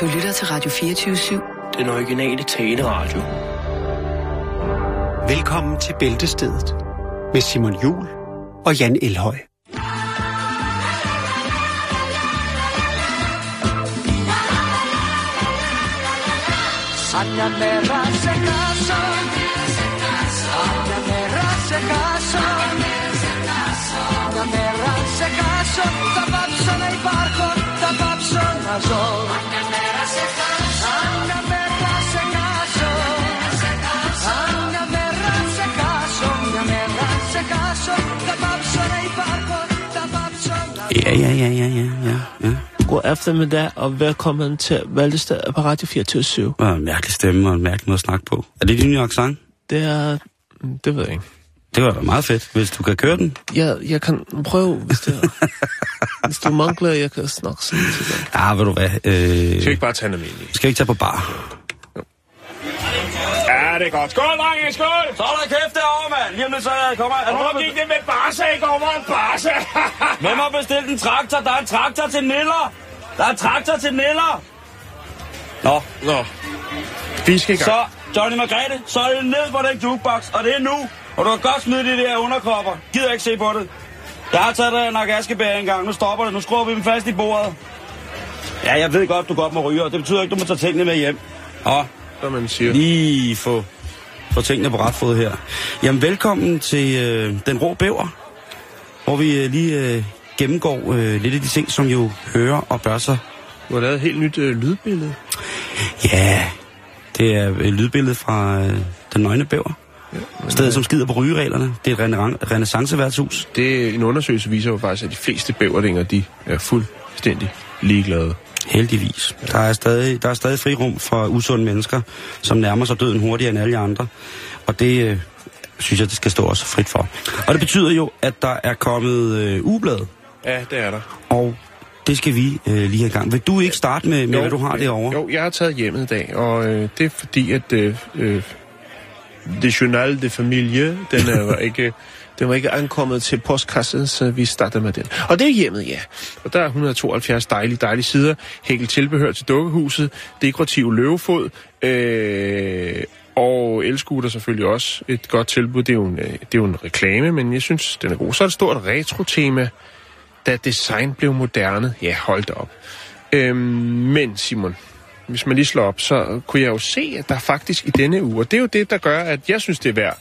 Du lytter til Radio 24-7. Den originale taleradio. Velkommen til Bæltestedet med Simon Jul og Jan Elhøj. Aña me hace caso, Aña me hace caso, Aña me hace caso, me hace caso, Aña me hace caso, Aña me hace caso, Aña me hace caso, tapapso nei parco, tapapso na sol. Ja, ja, ja, ja, ja, ja, ja. God eftermiddag, og velkommen til Valgestad på Radio 24 Og en mærkelig stemme og en mærkelig måde at snakke på. Er det din nye accent? Det er... mm, Det ved jeg ikke. Det var da meget fedt, hvis du kan køre den. Jeg, jeg kan prøve, hvis det er... hvis du mangler, jeg kan snakke sådan til dig. Ja, ved du hvad? Øh, Skal vi ikke bare tage en almindelig? skal vi ikke tage på bar? Ja, det er godt. Skål, drenge, skål! Så er der kæft derovre, mand! Lige om lidt, så kommer jeg. Hvor gik det med Barca i går? Hvor Barca? Hvem har bestilt en traktor? Der er en traktor til Niller! Der er en traktor til Niller! Nå, Nå, vi skal i gang. så Johnny Margrethe, så er det ned på den jukebox, og det er nu. Og du kan godt smide de der underkropper. Gider ikke se på det. Jeg har taget dig en askebær engang. Nu stopper det. Nu skruer vi dem fast i bordet. Ja, jeg ved godt, du godt må ryge, og det betyder ikke, du må tage tingene med hjem. Og Som man siger. lige få, få tingene på ret fod her. Jamen, velkommen til øh, Den Rå Bæver, hvor vi øh, lige øh, gennemgår øh, lidt af de ting, som jo hører og bør sig. Du har lavet et helt nyt øh, lydbillede. Ja, det er et lydbillede fra øh, Den Nøgne Bæver. Stedet, som skider på rygereglerne. Det er et rena- renaissanceværtshus. Det, en undersøgelse viser jo faktisk, at de fleste bæverlinger, de er fuldstændig ligeglade. Heldigvis. Der er stadig, der er stadig frirum for usunde mennesker, som nærmer sig døden hurtigere end alle andre. Og det øh, synes jeg, det skal stå også frit for. Og det betyder jo, at der er kommet øh, ugeblad, Ja, det er der. og det skal vi øh, lige have i gang. Vil du ikke starte med, med hvad du har derovre? Jo, jeg har taget hjemmet i dag, og øh, det er fordi, at øh, øh, det Journal de Familie, den er var ikke... Den var ikke ankommet til postkassen, så vi starter med den. Og det er hjemmet, ja. Og der er 172 dejlige, dejlige sider. Hækkel tilbehør til dukkehuset. Dekorativ løvefod. Øh, og elskuter selvfølgelig også. Et godt tilbud. Det er, jo en, øh, det er jo en reklame, men jeg synes, den er god. Så er det et stort retro-tema. Da design blev moderne. Ja, hold da op. Øhm, men Simon, hvis man lige slår op, så kunne jeg jo se, at der faktisk i denne uge, og det er jo det, der gør, at jeg synes, det er værd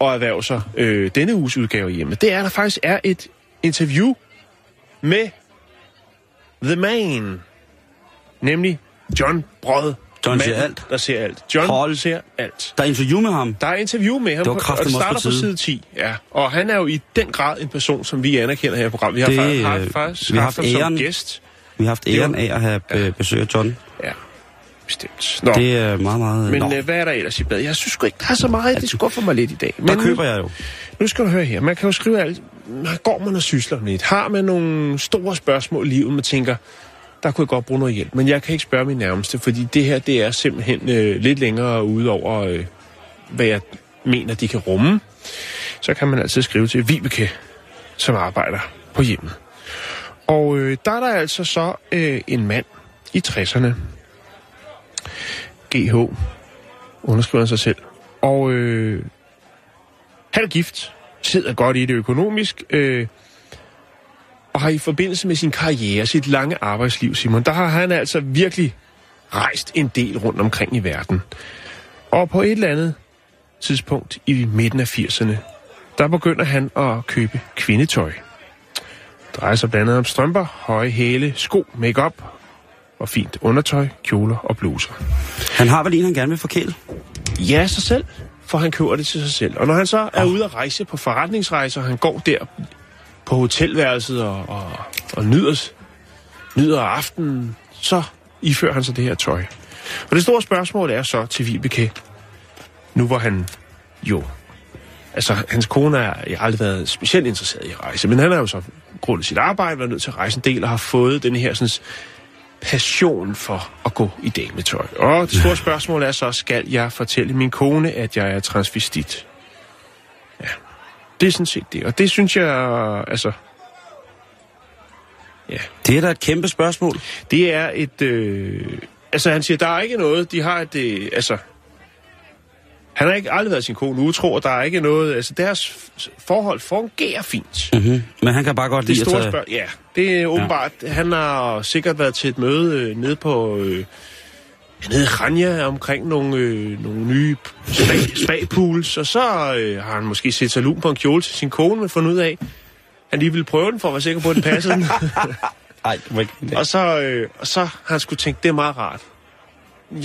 at erhverve sig øh, denne uges udgave hjemme, det er, at der faktisk er et interview med The Man, nemlig John Brod. John ser alt. Der ser alt. John Hold. ser alt. Der er interview med ham. Der er interview med ham, Det var på, og det starter på på tide. side 10. Ja. Og han er jo i den grad en person, som vi anerkender her i programmet. Vi har Det, faktisk, har øh, faktisk vi har haft haft som æren. gæst. Vi har haft æren af at have øh, besøg af John. Ja, bestemt. Nå. Det er meget, meget... Men øh, hvad er der ellers i bladet? Jeg synes sgu ikke, der er så meget. Det skuffer mig lidt i dag. der køber jeg jo. Nu skal du høre her. Man kan jo skrive alt. Går man og sysler det? Har man nogle store spørgsmål i livet, man tænker, der kunne jeg godt bruge noget hjælp. Men jeg kan ikke spørge min nærmeste, fordi det her, det er simpelthen øh, lidt længere ude over, øh, hvad jeg mener, de kan rumme. Så kan man altid skrive til Vibeke, som arbejder på hjemmet. Og øh, der er der altså så øh, en mand i 60'erne, GH, underskriver sig selv. Og øh, han er gift, sidder godt i det økonomisk, øh, og har i forbindelse med sin karriere, sit lange arbejdsliv, Simon, der har han altså virkelig rejst en del rundt omkring i verden. Og på et eller andet tidspunkt i midten af 80'erne, der begynder han at købe kvindetøj. Det drejer sig blandt andet om strømper, høje hæle, sko, makeup og fint undertøj, kjoler og bluser. Han har vel en, han gerne vil forkæle? Ja, sig selv, for han køber det til sig selv. Og når han så er ude at rejse på forretningsrejser, han går der på hotelværelset og, og, og nyder, nyder aftenen, så ifører han sig det her tøj. Og det store spørgsmål er så til Vibeke, nu hvor han jo... Altså, hans kone er aldrig været specielt interesseret i at rejse, men han har jo så grundet sit arbejde været nødt til at rejse en del og har fået den her sådan, passion for at gå i dametøj. Og det store spørgsmål er så, skal jeg fortælle min kone, at jeg er transvestit? Ja, det er sådan set det. Og det synes jeg, altså... Ja, Det er da et kæmpe spørgsmål. det er et... Øh, altså han siger, der er ikke noget, de har et, øh, altså, han har ikke aldrig været sin kone utro, og der er ikke noget, altså deres forhold fungerer fint. Mm-hmm. Men han kan bare godt Det lide at store tage... spørgsmål, ja, det er åbenbart, ja. han har sikkert været til et møde øh, nede på, øh, nede i Ranja omkring nogle, øh, nogle nye spa, spa-pools, og så øh, har han måske set sig lun på en kjole til sin kone, men fundet ud af, at han lige ville prøve den, for at være sikker på, at den passede. Ej, det var ikke. Og så, øh, og så har han skulle tænke, det er meget rart.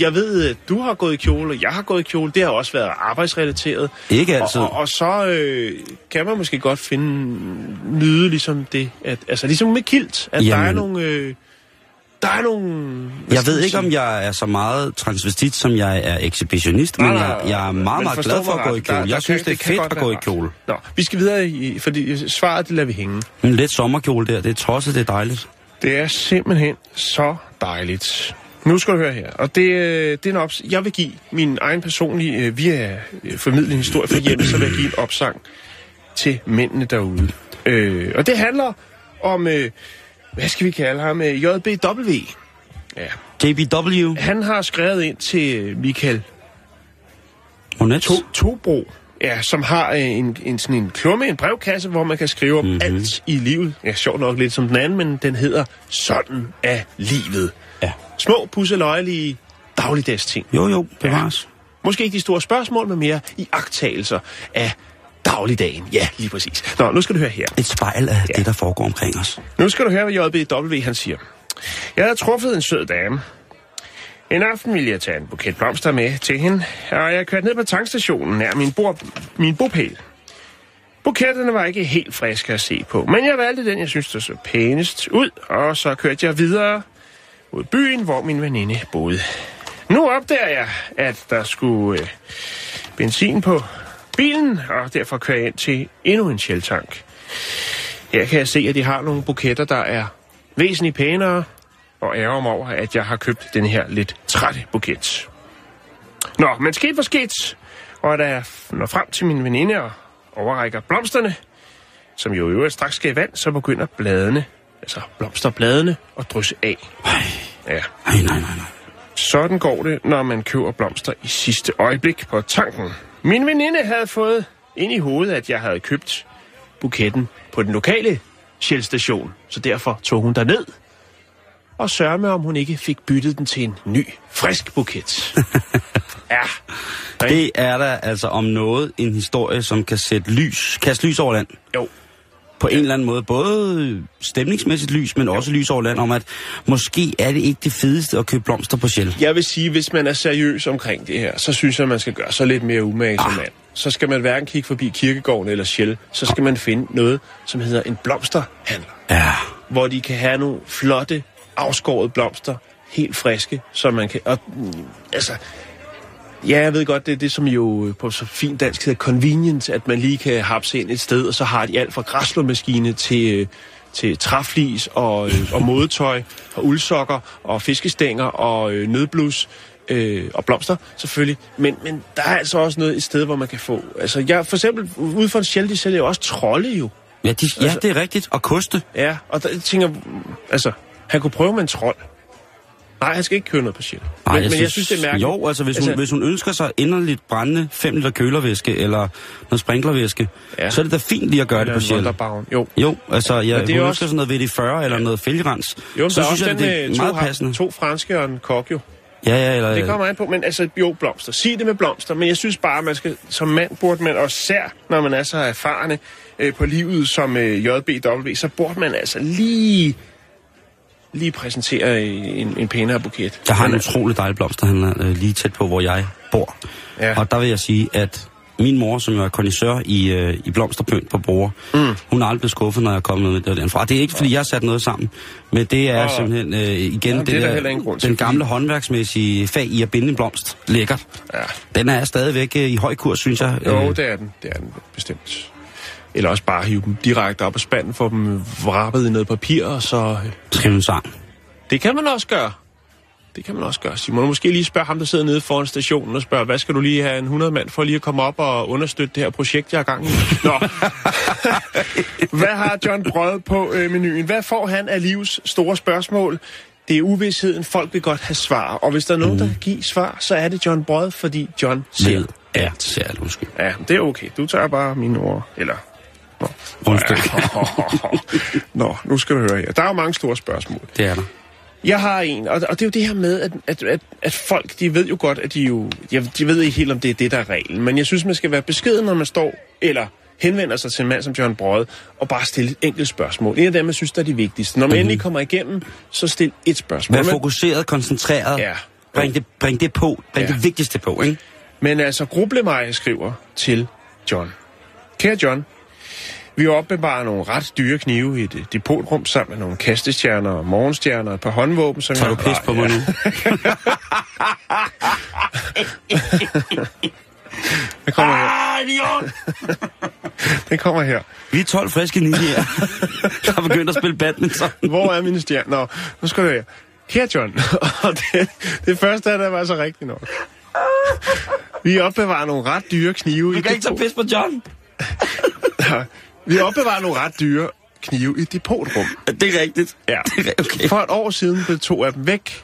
Jeg ved, at du har gået i kjole, og jeg har gået i kjole. Det har også været arbejdsrelateret. Ikke altid. Og, og, og så øh, kan man måske godt finde nyde ligesom det, at, altså ligesom med kilt, at Jamen. der er nogle, øh, der er nogle... Jeg ved ikke, om jeg er så meget transvestit, som jeg er ekshibitionist, men Nej, jeg, nej, jeg er men meget, meget glad for at gå i ret. Der- kjole. der Jeg synes, kan- det er fedt at gå i kjole. Nå, vi skal videre, i, fordi svaret, det lader vi hænge. En let sommerkjole der, det er tosset, det er dejligt. Det er simpelthen så dejligt. Nu skal du høre her, og det, øh, det er en ops- Jeg vil give min egen personlige, øh, via øh, formidling historie for hjemme, så vil jeg give en opsang til mændene derude. Øh, og det handler om, øh, hvad skal vi kalde ham, JBW. Ja. JBW, Han har skrevet ind til Michael Monets. to, Tobro, ja, som har en, en, sådan en klumme, en brevkasse, hvor man kan skrive om Mhm. mm-hmm. alt i livet. Ja, sjovt nok lidt som den anden, men den hedder Sådan er livet. Ja. Små, pusseløjelige dagligdags ting. Jo, jo, bevares. Måske ikke de store spørgsmål, men mere i agtagelser af dagligdagen. Ja, lige præcis. Nå, nu skal du høre her. Et spejl af det, der foregår omkring os. Nu skal du høre, hvad JBW han siger. Jeg havde truffet en sød dame. En aften ville jeg tage en buket blomster med til hende, og jeg kørte ned på tankstationen nær min, bord, min bopæl. Buketterne var ikke helt friske at se på, men jeg valgte den, jeg synes, der så pænest ud, og så kørte jeg videre mod byen, hvor min veninde boede. Nu opdager jeg, at der skulle øh, benzin på bilen, og derfor kører jeg ind til endnu en Shell-tank. Her kan jeg se, at de har nogle buketter, der er væsentligt pænere, og ærger mig over, at jeg har købt den her lidt trætte buket. Nå, men skidt for skidt, og da jeg når frem til min veninde og overrækker blomsterne, som jo i øvrigt straks skal i vand, så begynder bladene, altså blomsterbladene, at drysse af. Ej, Ja, nej, nej, nej, nej. sådan går det, når man køber blomster i sidste øjeblik på tanken. Min veninde havde fået ind i hovedet, at jeg havde købt buketten på den lokale Shell-station, så derfor tog hun ned og sørge med, om hun ikke fik byttet den til en ny, frisk buket. ja, Det er der altså om noget en historie, som kan sætte lys, kaste lys over land. jo. På en eller anden måde. Både stemningsmæssigt lys, men også lys over land om, at måske er det ikke det fedeste at købe blomster på Shell. Jeg vil sige, hvis man er seriøs omkring det her, så synes jeg, man skal gøre sig lidt mere umage som mand. Så skal man hverken kigge forbi kirkegården eller Shell, så skal man finde noget, som hedder en blomsterhandler. Ja. hvor de kan have nogle flotte, afskårede blomster, helt friske, så man kan... Og, mm, altså, ja, jeg ved godt, det er det, som jo på så fint dansk hedder convenience, at man lige kan hapse ind et sted, og så har de alt fra græslåmaskine til, øh, til træflis og, øh, og modetøj, og uldsokker og fiskestænger og øh, nødblus. Øh, og blomster, selvfølgelig. Men, men der er altså også noget et sted, hvor man kan få... Altså, jeg, for eksempel, ude for en Shell, de sælger jo også trolde jo. Ja, de, ja, det er rigtigt. Og koste. Ja, og der jeg tænker, altså, han kunne prøve med en trold. Nej, han skal ikke køre noget på shit. Ej, men, men jeg synes, det er mærkeligt. Jo, altså hvis, hun, Altså- hvis hun ønsker sig inderligt brændende 5 liter kølervæske eller noget sprinklervæske, Ja. ja. så er det da fint lige at gøre det på. Wonderbaum. Jo. Jo, altså jeg, det er hun ønsker også- sådan noget VD40 eller noget fælgerens. Jo, så er synes jeg, det er to, meget passende. to franske og en kok jo. Ja, ja, eller... Det kommer an på, men altså, jo, blomster. Sig det med blomster, men jeg synes bare, man skal, som mand burde man, og især når man er så erfarne øh, på livet som øh, JBW, så burde man altså lige, lige præsentere en, en pænere buket. Jeg har en utrolig dejlig blomsterhandler øh, lige tæt på, hvor jeg bor. Ja. Og der vil jeg sige, at min mor, som jo er kondisør i, øh, i blomsterpynt på Borger, mm. hun er aldrig blevet skuffet, når jeg er kommet med det derfra. Det er ikke, fordi jeg har sat noget sammen, men det er Åh. simpelthen øh, igen Ja, det, det er der der, til, den fordi- gamle håndværksmæssige fag i at binde en blomst. Lækkert. Ja. Den er stadigvæk øh, i høj kurs, synes jeg. Jo, Øh, det er den. Det er den bestemt. Eller også bare hive dem direkte op af spanden, få dem vrappet i noget papir, og så... øh, Skriv en sang. Det kan man også gøre. Det kan man også gøre. Simon, du måske lige spørge ham, der sidder nede foran stationen og spørge, hvad skal du lige have en 100 mand for lige at komme op og understøtte det her projekt, jeg har gang i? Nå. hvad har John Brød på øh, menuen? Hvad får han af livs store spørgsmål? Det er uvidsheden. Folk vil godt have svar. Og hvis der er nogen, mm. der kan give svar, så er det John Brød, fordi John alt. Ser alt, undskyld. Ja, det er okay. Du tager bare mine ord. Eller... Nå. Undskyld. Nå, nu skal du høre her. Der er jo mange store spørgsmål. Det er der. Jeg har en, og, og det er jo det her med, at, at, at, at folk, de ved jo godt, at de jo... Jeg, de ved ikke helt, om det er det, der er reglen. Men jeg synes, man skal være beskeden, når man står, eller henvender sig til en mand som John Brød, og bare stille et enkelt spørgsmål. En af dem, jeg synes, der er de vigtigste. Når man mm-hmm. endelig kommer igennem, så stil et spørgsmål. Vær fokuseret, koncentreret. Ja. Bring det, bring det på. Bring Ja. det vigtigste på, ikke? Men altså, Grublemej skriver til John. Kære John, vi opbevarer nogle ret dyre knive i et depotrum sammen med nogle kastestjerner og morgenstjerner og et par håndvåben, som Tager du jeg pis på mig nu? Det kommer her. Ah, idiot! Det kommer her. Vi er 12 friske ninjaer, der har begyndt at spille badminton. Hvor er mine stjerner? Nå, nu skal du høre. Kære John, og det, det første af det var så rigtigt nok. Vi opbevarer nogle ret dyre knive i Du kan ikke tage pis på John. Vi opbevarer nogle ret dyre knive i et depotrum. Det er rigtigt. Ja. Det er okay. For et år siden blev to af dem væk.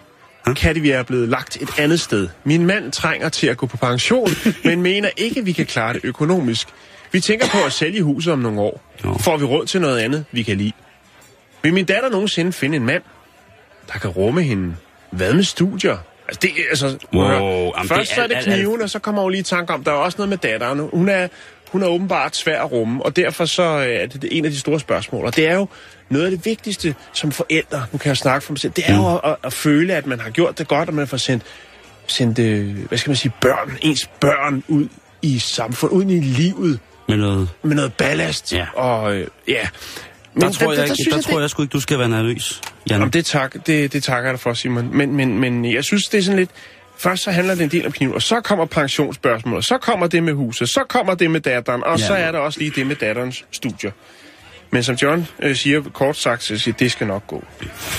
Kan de være blevet lagt et andet sted. Min mand trænger til at gå på pension, men mener ikke, at vi kan klare det økonomisk. Vi tænker på at sælge huset om nogle år. Nå. Får vi råd til noget andet, vi kan lide. Vil min datter nogensinde finde en mand, der kan rumme hende? Hvad med studier? Altså, det, er- altså, Wow, Først det så er er det kniven, og så kommer hun lige i tanke om, der er også noget med datteren. Hun er, hun er åbenbart svær at rumme, og derfor så øh, er det en af de store spørgsmål. Og det er jo noget af det vigtigste som forældre, nu kan jeg snakke for mig selv, det er jo at, at føle, at man har gjort det godt, og man får sendt, sendt øh, hvad skal man sige, børn, ens børn ud i samfundet, ud i livet Med noget... med noget ballast. Ja. Og øh, ja. Men Der tror, jeg, ikke, synes der tror jeg sgu ikke, du skal være nervøs, Jan. Jamen, det, tak, det, det takker jeg dig for, Simon. Men, men, men jeg synes, det er sådan lidt... Først så handler det en del om kniven, og så kommer pensionsspørgsmål, og så kommer det med huset, så kommer det med datteren, og Ja. så er der også lige det med datterens studier. Men som John øh, siger, kort sagt, så siger, det skal nok gå.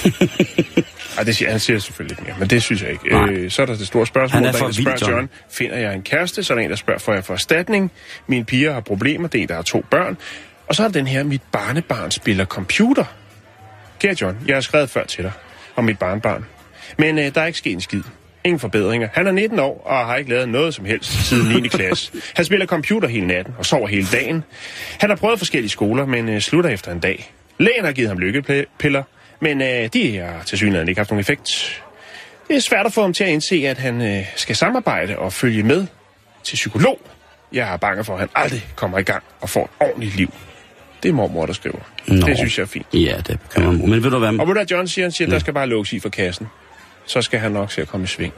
Ej, det siger, han siger selvfølgelig ikke mere, men det synes jeg ikke. Nej. Øh, så er der det store spørgsmål, Han er der for en, der spørger John. John, finder jeg en kæreste? Så er der en, der spørger, får jeg for erstatning? Mine piger har problemer, det er en, der har to børn. Og så er der den her, mit barnebarn spiller computer. Kære John, jeg har skrevet før til dig om mit barnbarn. Men øh, der er ikke sket en skid. Ingen forbedringer. Han er 19 år og har ikke lavet noget som helst siden 9. klasse. Han spiller computer hele natten og sover hele dagen. Han har prøvet forskellige skoler, men øh, slutter efter en dag. Lægen har givet ham lykkepiller, men øh, de har til synligheden ikke haft nogen effekt. Det er svært at få ham til at indse, at han øh, skal samarbejde og følge med til psykolog. Jeg er bange for, at han aldrig kommer i gang og får et ordentligt liv. Det er mormor, der skriver. Nå. Det synes jeg er fint. Ja, det bekymrer mig. Men ved du hvad? Og ved du, John siger? Han siger, at der skal bare lukkes i for kassen. Så skal han nok se at komme i sving.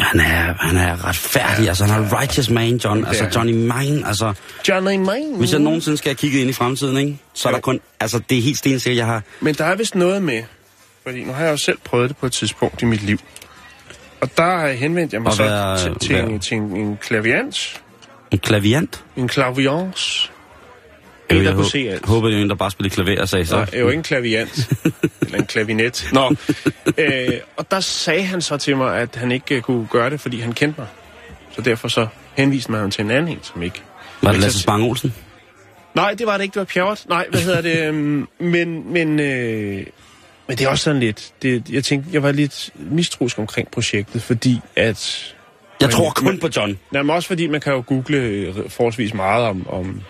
Han er, han er retfærdig, altså han er righteous man, John. Altså han. Johnny Mine, altså... Johnny Mine. Hvis jeg nogensinde skal have kigget ind i fremtiden, ikke? Så er der kun... Altså, det er helt stensikkert, jeg har... Men der er vist noget med, fordi nu har jeg jo selv prøvet det på et tidspunkt i mit liv. Og der henvendte jeg mig så til, til, en, til en, en klaviant. En klaviant. En klaviance. En, Jeg hå- se alt. håber, det er en, der bare spiller klaver og sagde så. Nej, jo ikke klaviant. eller en klavinet. Nå. øh, og der sagde han så til mig, at han ikke øh, kunne gøre det, fordi han kendte mig. Så derfor så henviste man ham til en anden en, som ikke... Var det Lasse Spang Olsen? Nej, det var det ikke. Det var Pjavert. Nej, hvad hedder det? øhm, men, men, øh, men det er også sådan lidt... Det, jeg tænkte, jeg var lidt mistroisk omkring projektet, fordi at... Jeg tror kun men- på John. Nej, men også fordi man kan jo google øh, forholdsvis meget om, om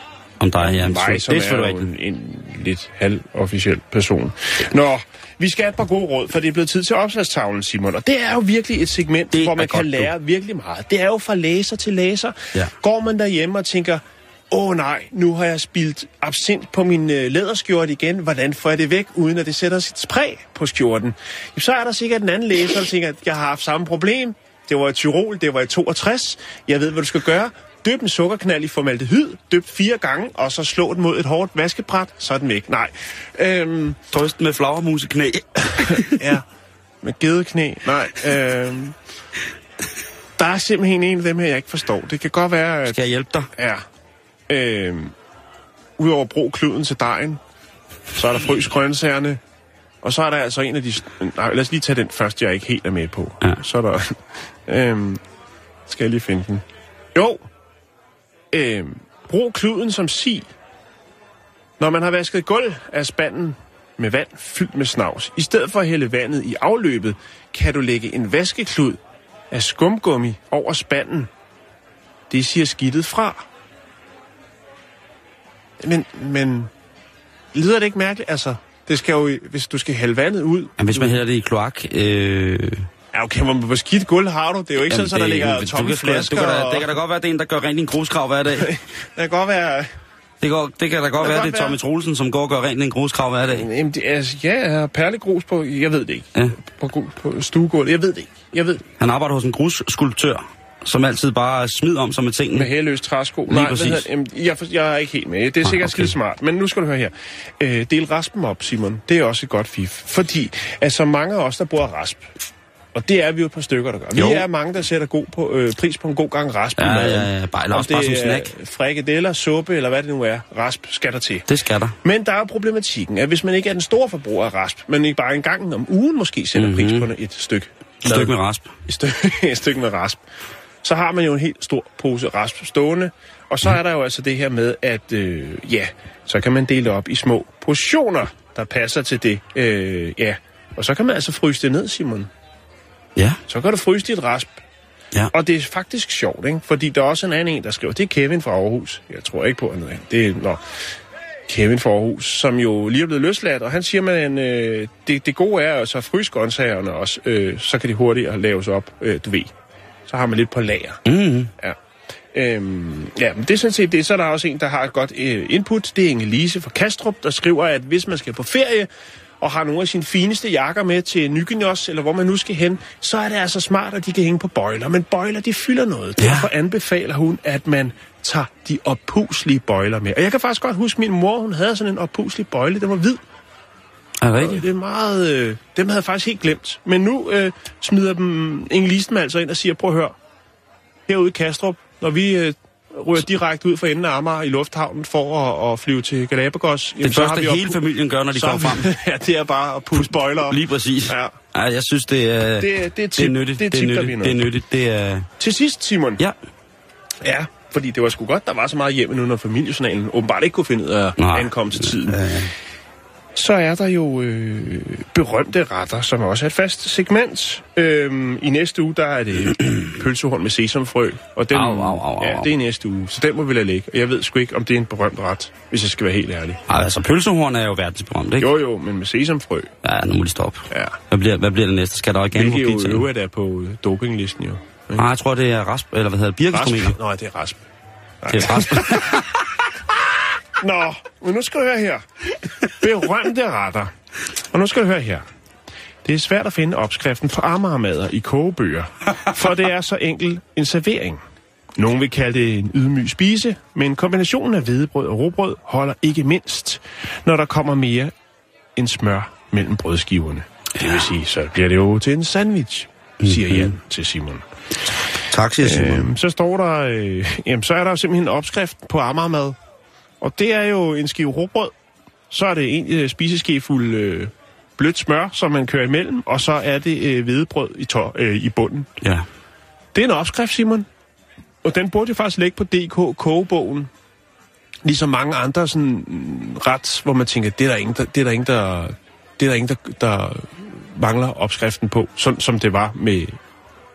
Om dig, ja. mig, det som er er, selvfølgelig jo en, en lidt halvofficiel person. Nå, vi skal have et par gode råd, for det er blevet tid til opslagstavlen, Simon. Og det er jo virkelig et segment, Det hvor er man kan godt, du. lære virkelig meget. Det er jo fra læser til læser. Ja. Går man derhjemme og tænker, åh oh, nej, nu har jeg spildt absint på min øh, læderskjorte igen. Hvordan får jeg det væk, uden at det sætter sit spræg på skjorten? Jamen, så er der sikkert en anden læser, der tænker, at jeg har haft samme problem. Det var i Tyrol, det var i 62. Jeg ved, hvad du skal gøre. Døb en sukkerknald i formaldehyd, døb fire gange, og så slå den mod et hårdt vaskebræt, så er den væk. Nej. Øhm, Trøst med flagermus i knæ. ja, med gedeknæ. Nej. Øhm, der er simpelthen en af dem her, jeg ikke forstår. Det kan godt være, at Skal jeg hjælpe dig? Ja. Øhm, Udover brug kluden til dejen, så er der frys grøntsagerne, og så er der altså en af de... Nej, lad os lige tage den først, jeg ikke helt er med på. Ja. Så er der... øhm, skal jeg lige finde den? Jo. Øh, brug kluden som si. Når man har vasket gulv af spanden med vand fyldt med snavs. I stedet for at hælde vandet i afløbet, kan du lægge en vaskeklud af skumgummi over spanden. Det siger skidtet fra. Men, men lyder det ikke mærkeligt? Altså, det skal jo, hvis du skal hælde vandet ud... Men hvis man hælder det i kloak... Øh, Ja, okay, hvor, hvor skidt gulv har du? Det er jo ikke jamen, sådan, at der ligger tomme flasker. Du kan da, det kan da godt være, det er en, der gør rent i en gruskrav hver dag. det kan godt være... Det, går, det kan da godt kan være, godt det er Tommy. Troelsen, som går og gør rent i en gruskrav hver dag. Jamen, det altså, ja, jeg har perlegrus på... Jeg ved det ikke. Ja. På, gu- på stuegulvet. Jeg ved det ikke. Jeg ved det. Han arbejder hos en grusskulptør, som altid bare smider om sig med Med tingene. hæløs træsko. Lige Nej, præcis. hvad jamen, jeg, jeg er ikke helt med. Det er sikkert okay. okay. skide smart. Men nu skal du høre her. Øh, del raspen op, Simon. Det er også et godt fif. Fordi altså, mange af os, der bruger rasp, og det er vi jo et par stykker, der gør. Jo. Vi er mange, der sætter god på, øh, pris på en god gang rasp. i Ja, maden. ja, ja. Bare, eller også bare som snack. er frikadeller, suppe eller hvad det nu er. Rasp skal der til. Det skal der. Men der er problematikken, at hvis man ikke er den store forbruger af rasp, men ikke bare en gang om ugen måske sætter mm-hmm. pris på et stykke, Et stykke med rasp. et, stykke, et stykke med rasp, så har man jo en helt stor pose rasp stående. Og så er der jo altså det her med, at øh, ja, så kan man dele det op i små portioner, der passer til det. Øh, ja, og så kan man altså fryse det ned, Simon. Ja. Så kan du fryse dit rasp. Ja. Og det er faktisk sjovt, ikke? Fordi der er også en anden en, der skriver, det er Kevin fra Aarhus. Jeg tror ikke på, andet. Det er, nå, Kevin fra Aarhus, som jo lige er blevet løsladt, og han siger, at øh, det, det gode er at fryse grøntsagerne også, øh, så kan de hurtigere laves op, øh, du ved. Så har man lidt på lager. Mm. Ja. Øhm, ja, men det er sådan set det. Så er der også en, der har et godt øh, input. Det er Inge-Lise fra Kastrup, der skriver, at hvis man skal på ferie, og har nogle af sine fineste jakker med til Nygenos, eller hvor man nu skal hen, så er det altså smart, at de kan hænge på bøjler. Men bøjler, de fylder noget. Ja. Derfor anbefaler hun, at man tager de oppuslige bøjler med. Og jeg kan faktisk godt huske, at min mor, hun havde sådan en oppuslig bøjle. Den var hvid. Er det rigtigt? det er meget... Øh, dem havde jeg faktisk helt glemt. Men nu øh, smider dem Inge-Lisen altså ind og siger, prøv at høre. Herude i Kastrup, når vi øh, rører direkte ud for enden af Amager i lufthavnen for at, at flyve til Galapagos... Det så har første, vi hele familien gør, når de kommer frem. ja, det er bare at bøjler op. Lige præcis. Ja. Ja, jeg synes, det er, Det, det er det er tip, nyttigt. det er, Det er tip, nyttigt. Det er nyttigt. Det er... Til sidst, Simon. Ja. Ja, fordi det var sgu godt, der var så meget hjemme nu, når familiejournalen åbenbart ikke kunne finde ud af at ankomme til tiden. Ja. Så er der jo øh, berømte retter, som også er et fast segment. Øhm, I næste uge, der er det pølsehorn med sesamfrø. Og den, Au, au, au, au, Ja, det er i næste uge, så den må vi lade ligge. Og jeg ved sgu ikke, om det er en berømt ret, hvis jeg skal være helt ærlig. Ej, altså, pølsehorn er jo verdensberømt, ikke? Jo, jo, men med sesamfrø, Ja, nu må de stoppe. ja. Hvad bliver, hvad bliver det næste? Skal der igen på Hvilket jo øvrigt er på øh, dopinglisten jo. Nej, jeg tror, det er rasp, eller hvad hedder det, Rasp. Nej, det er rasp. Det er rasp. Nå, men nu skal du høre her. Berømte retter. Og nu skal du høre her. Det er svært at finde opskriften på Amagermader i kogebøger, for det er så enkel en servering. Nogle vil kalde det en ydmyg spise, men kombinationen af hvedebrød og råbrød holder ikke mindst, når der kommer mere end smør mellem brødskiverne. Det vil sige, så bliver det jo til en sandwich, siger Jan til Simon. tak, siger Simon. Øhm, så står der, øh, jamen, så er der jo simpelthen en opskrift på Amagermad. Og det er jo en skive råbrød. Så er det en øh, spiseskefuld øh, blødt smør, som man kører imellem. Og så er det øh, hvedebrød i, tår, øh, i bunden. Ja. Det er en opskrift, Simon. Og den burde jo faktisk ligge på DK Kogebogen. Ligesom mange andre sådan mm, ret, hvor man tænker, det er der ingen, der, det er der ingen, der, det er der, ingen, der, der mangler opskriften på. Sådan som det var med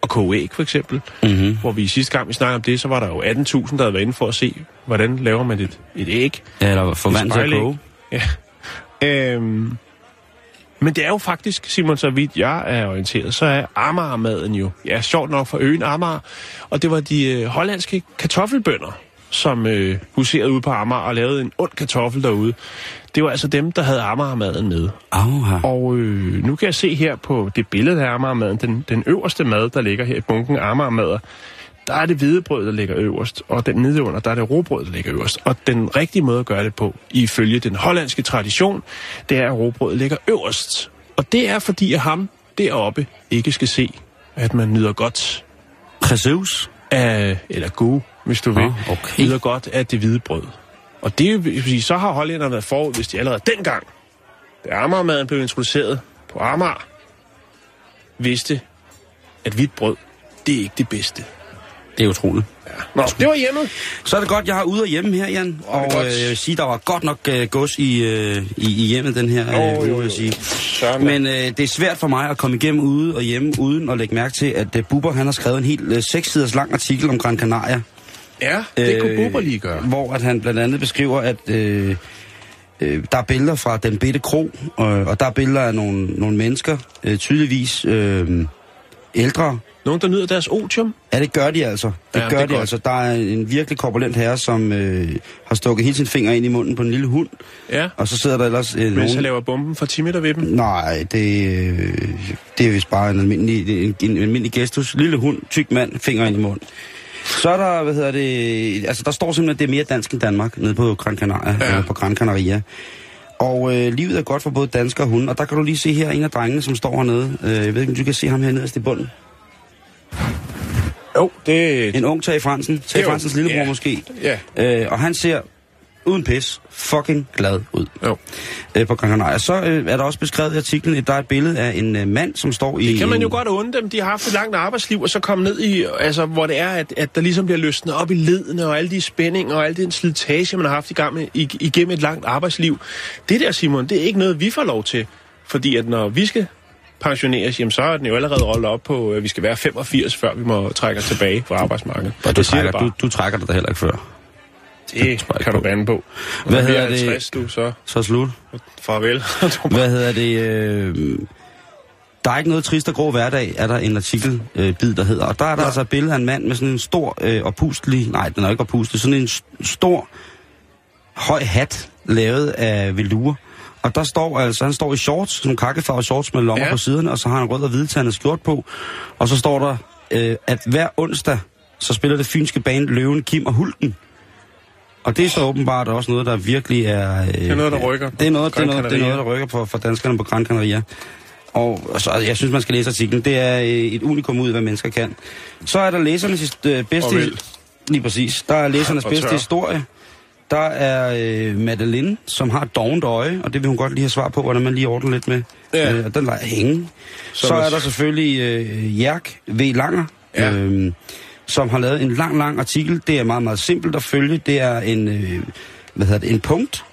at koge æg, for eksempel. Mm-hmm. Hvor vi sidste gang, vi snakkede om det, så var der jo 18.000, der havde været inde for at se, hvordan laver man et, et æg. Ja, eller få vand til at koge. Ja. Øhm, men det er jo faktisk, Simon, så vidt jeg er orienteret, så er Amagermaden jo, ja, sjovt nok for øen Amager, og det var de øh, hollandske kartoffelbønder, som øh, huserede ude på Amager og lavede en ond kartoffel derude. Det var altså dem, der havde Amagermaden med. Aha. Og øh, nu kan jeg se her på det billede af Amagermaden, den, den øverste mad, der ligger her i bunken Amagermader, der er det hvedebrød, der ligger øverst, og den nede under, der er det råbrød, der ligger øverst. Og den rigtige måde at gøre det på, ifølge den hollandske tradition, det er, at råbrødet ligger øverst. Og det er, fordi at ham deroppe ikke skal se, at man nyder godt Præcis. af, eller gode, hvis du vil, Ah, okay. nyder godt af det hvide brød. Og det vil sige, så har hollænderne været forud, hvis de allerede dengang, da Amagermaden blev introduceret på Amager, vidste, at hvidt brød, det er ikke det bedste. Det er utroligt. Nå, det var hjemmet. Så er det godt, jeg har ude og hjemme her, Jan. Og øh, jeg vil sige, der var godt nok øh, gods i, øh, i, i hjemmet den her øh, jo, uge, jeg sige. Da. Men øh, det er svært for mig at komme igennem ude og hjemme, uden at lægge mærke til, at øh, Bubber han har skrevet en helt øh, seks siders lang artikel om Gran Canaria. Ja, det kunne Øh, Bubber lige gøre. Hvor at han blandt andet beskriver, at øh, øh, der er billeder fra den bitte kro, øh, og der er billeder af nogle, nogle mennesker, øh, tydeligvis øh, ældre. Nogen, der nyder deres otium. Ja, det gør de altså. Det Ja, det gør er de godt. altså. Der er en virkelig korpulent herre, som øh, har stukket hele sin finger ind i munden på en lille hund, Ja, og så sidder der ellers øh, han nogen... laver bomben for 10 meter ved dem. Nej, det, øh, det er vist bare en almindelig, en, en almindelig gestus. Lille hund, tyk mand, finger ind i munden. Så er der, hvad hedder det, altså der står simpelthen, at det er mere dansk end Danmark, nede på Gran Canaria, Ja. ja. på Gran Canaria. Og øh, livet er godt for både danskere og hunde, og der kan du lige se her en af drengene, som står hernede. Øh, jeg ved ikke, om du kan se ham her nederst i bunden. Jo, det... En ung Tage Fransen, Tage Fransens lillebror ja. måske. Ja, Øh, og han ser uden pis fucking glad ud jo. øh, på Gran Canaria. Så øh, er der også beskrevet i artiklen, at der er et billede af en øh, mand, som står i... Det kan man jo godt unde dem. De har haft et langt arbejdsliv, og så komme ned i, altså, hvor det er, at, at der ligesom bliver løsnet op i ledene, og alle de spændinger, og al den slitage, man har haft i gang med, ig- igennem et langt arbejdsliv. Det der, Simon, det er ikke noget, vi får lov til. Fordi at når vi skal pensioneres, jamen, så er den jo allerede rollet op på, at vi skal være 85, før vi må trække os tilbage fra arbejdsmarkedet. Og du, trækker, du, du trækker dig da heller ikke før. Det kan du bande på. Hvad Når vi hedder er det? 50, du, så Så slut. farvel. Hvad hedder det? Øh, der er ikke noget trist og grå hverdag, er der en artikel, øh, bid, der hedder. Og der er der altså et billede af en mand med sådan en stor øh, opustelig, nej, den er ikke opustelig, sådan en stor, høj hat, lavet af velure. Og der står altså, han står i shorts, sådan nogle kakkefarvede shorts med lommer Ja. ja. på siderne, og så har han rød og hvidtandet skjort på. Og så står der, øh, at hver onsdag, så spiller det fynske band Løven, Kim og Hulken. Og det er så åbenbart også noget, der virkelig er... Øh, Det er noget, der rykker Det er noget, det er noget, det er noget der rykker for, for danskerne på Gran Canaria. Og så, jeg synes, man skal læse artiklen. Det er øh, et unikum ud, hvad mennesker kan. Så er der læsernes øh, bedste... Lige præcis. Der er læsernes Og bedste tør. historie. Der er øh, Madeline, som har dovent øje, og det vil hun godt lige have svar på, hvordan man lige ordner lidt med. Ja. Øh, og den lader hænge. Så, Så er der selvfølgelig øh, Jerk V. Langer, Ja. øh, som har lavet en lang, lang artikel. Det er meget, meget simpelt at følge. Det er en, øh, hvad hedder det, en punkt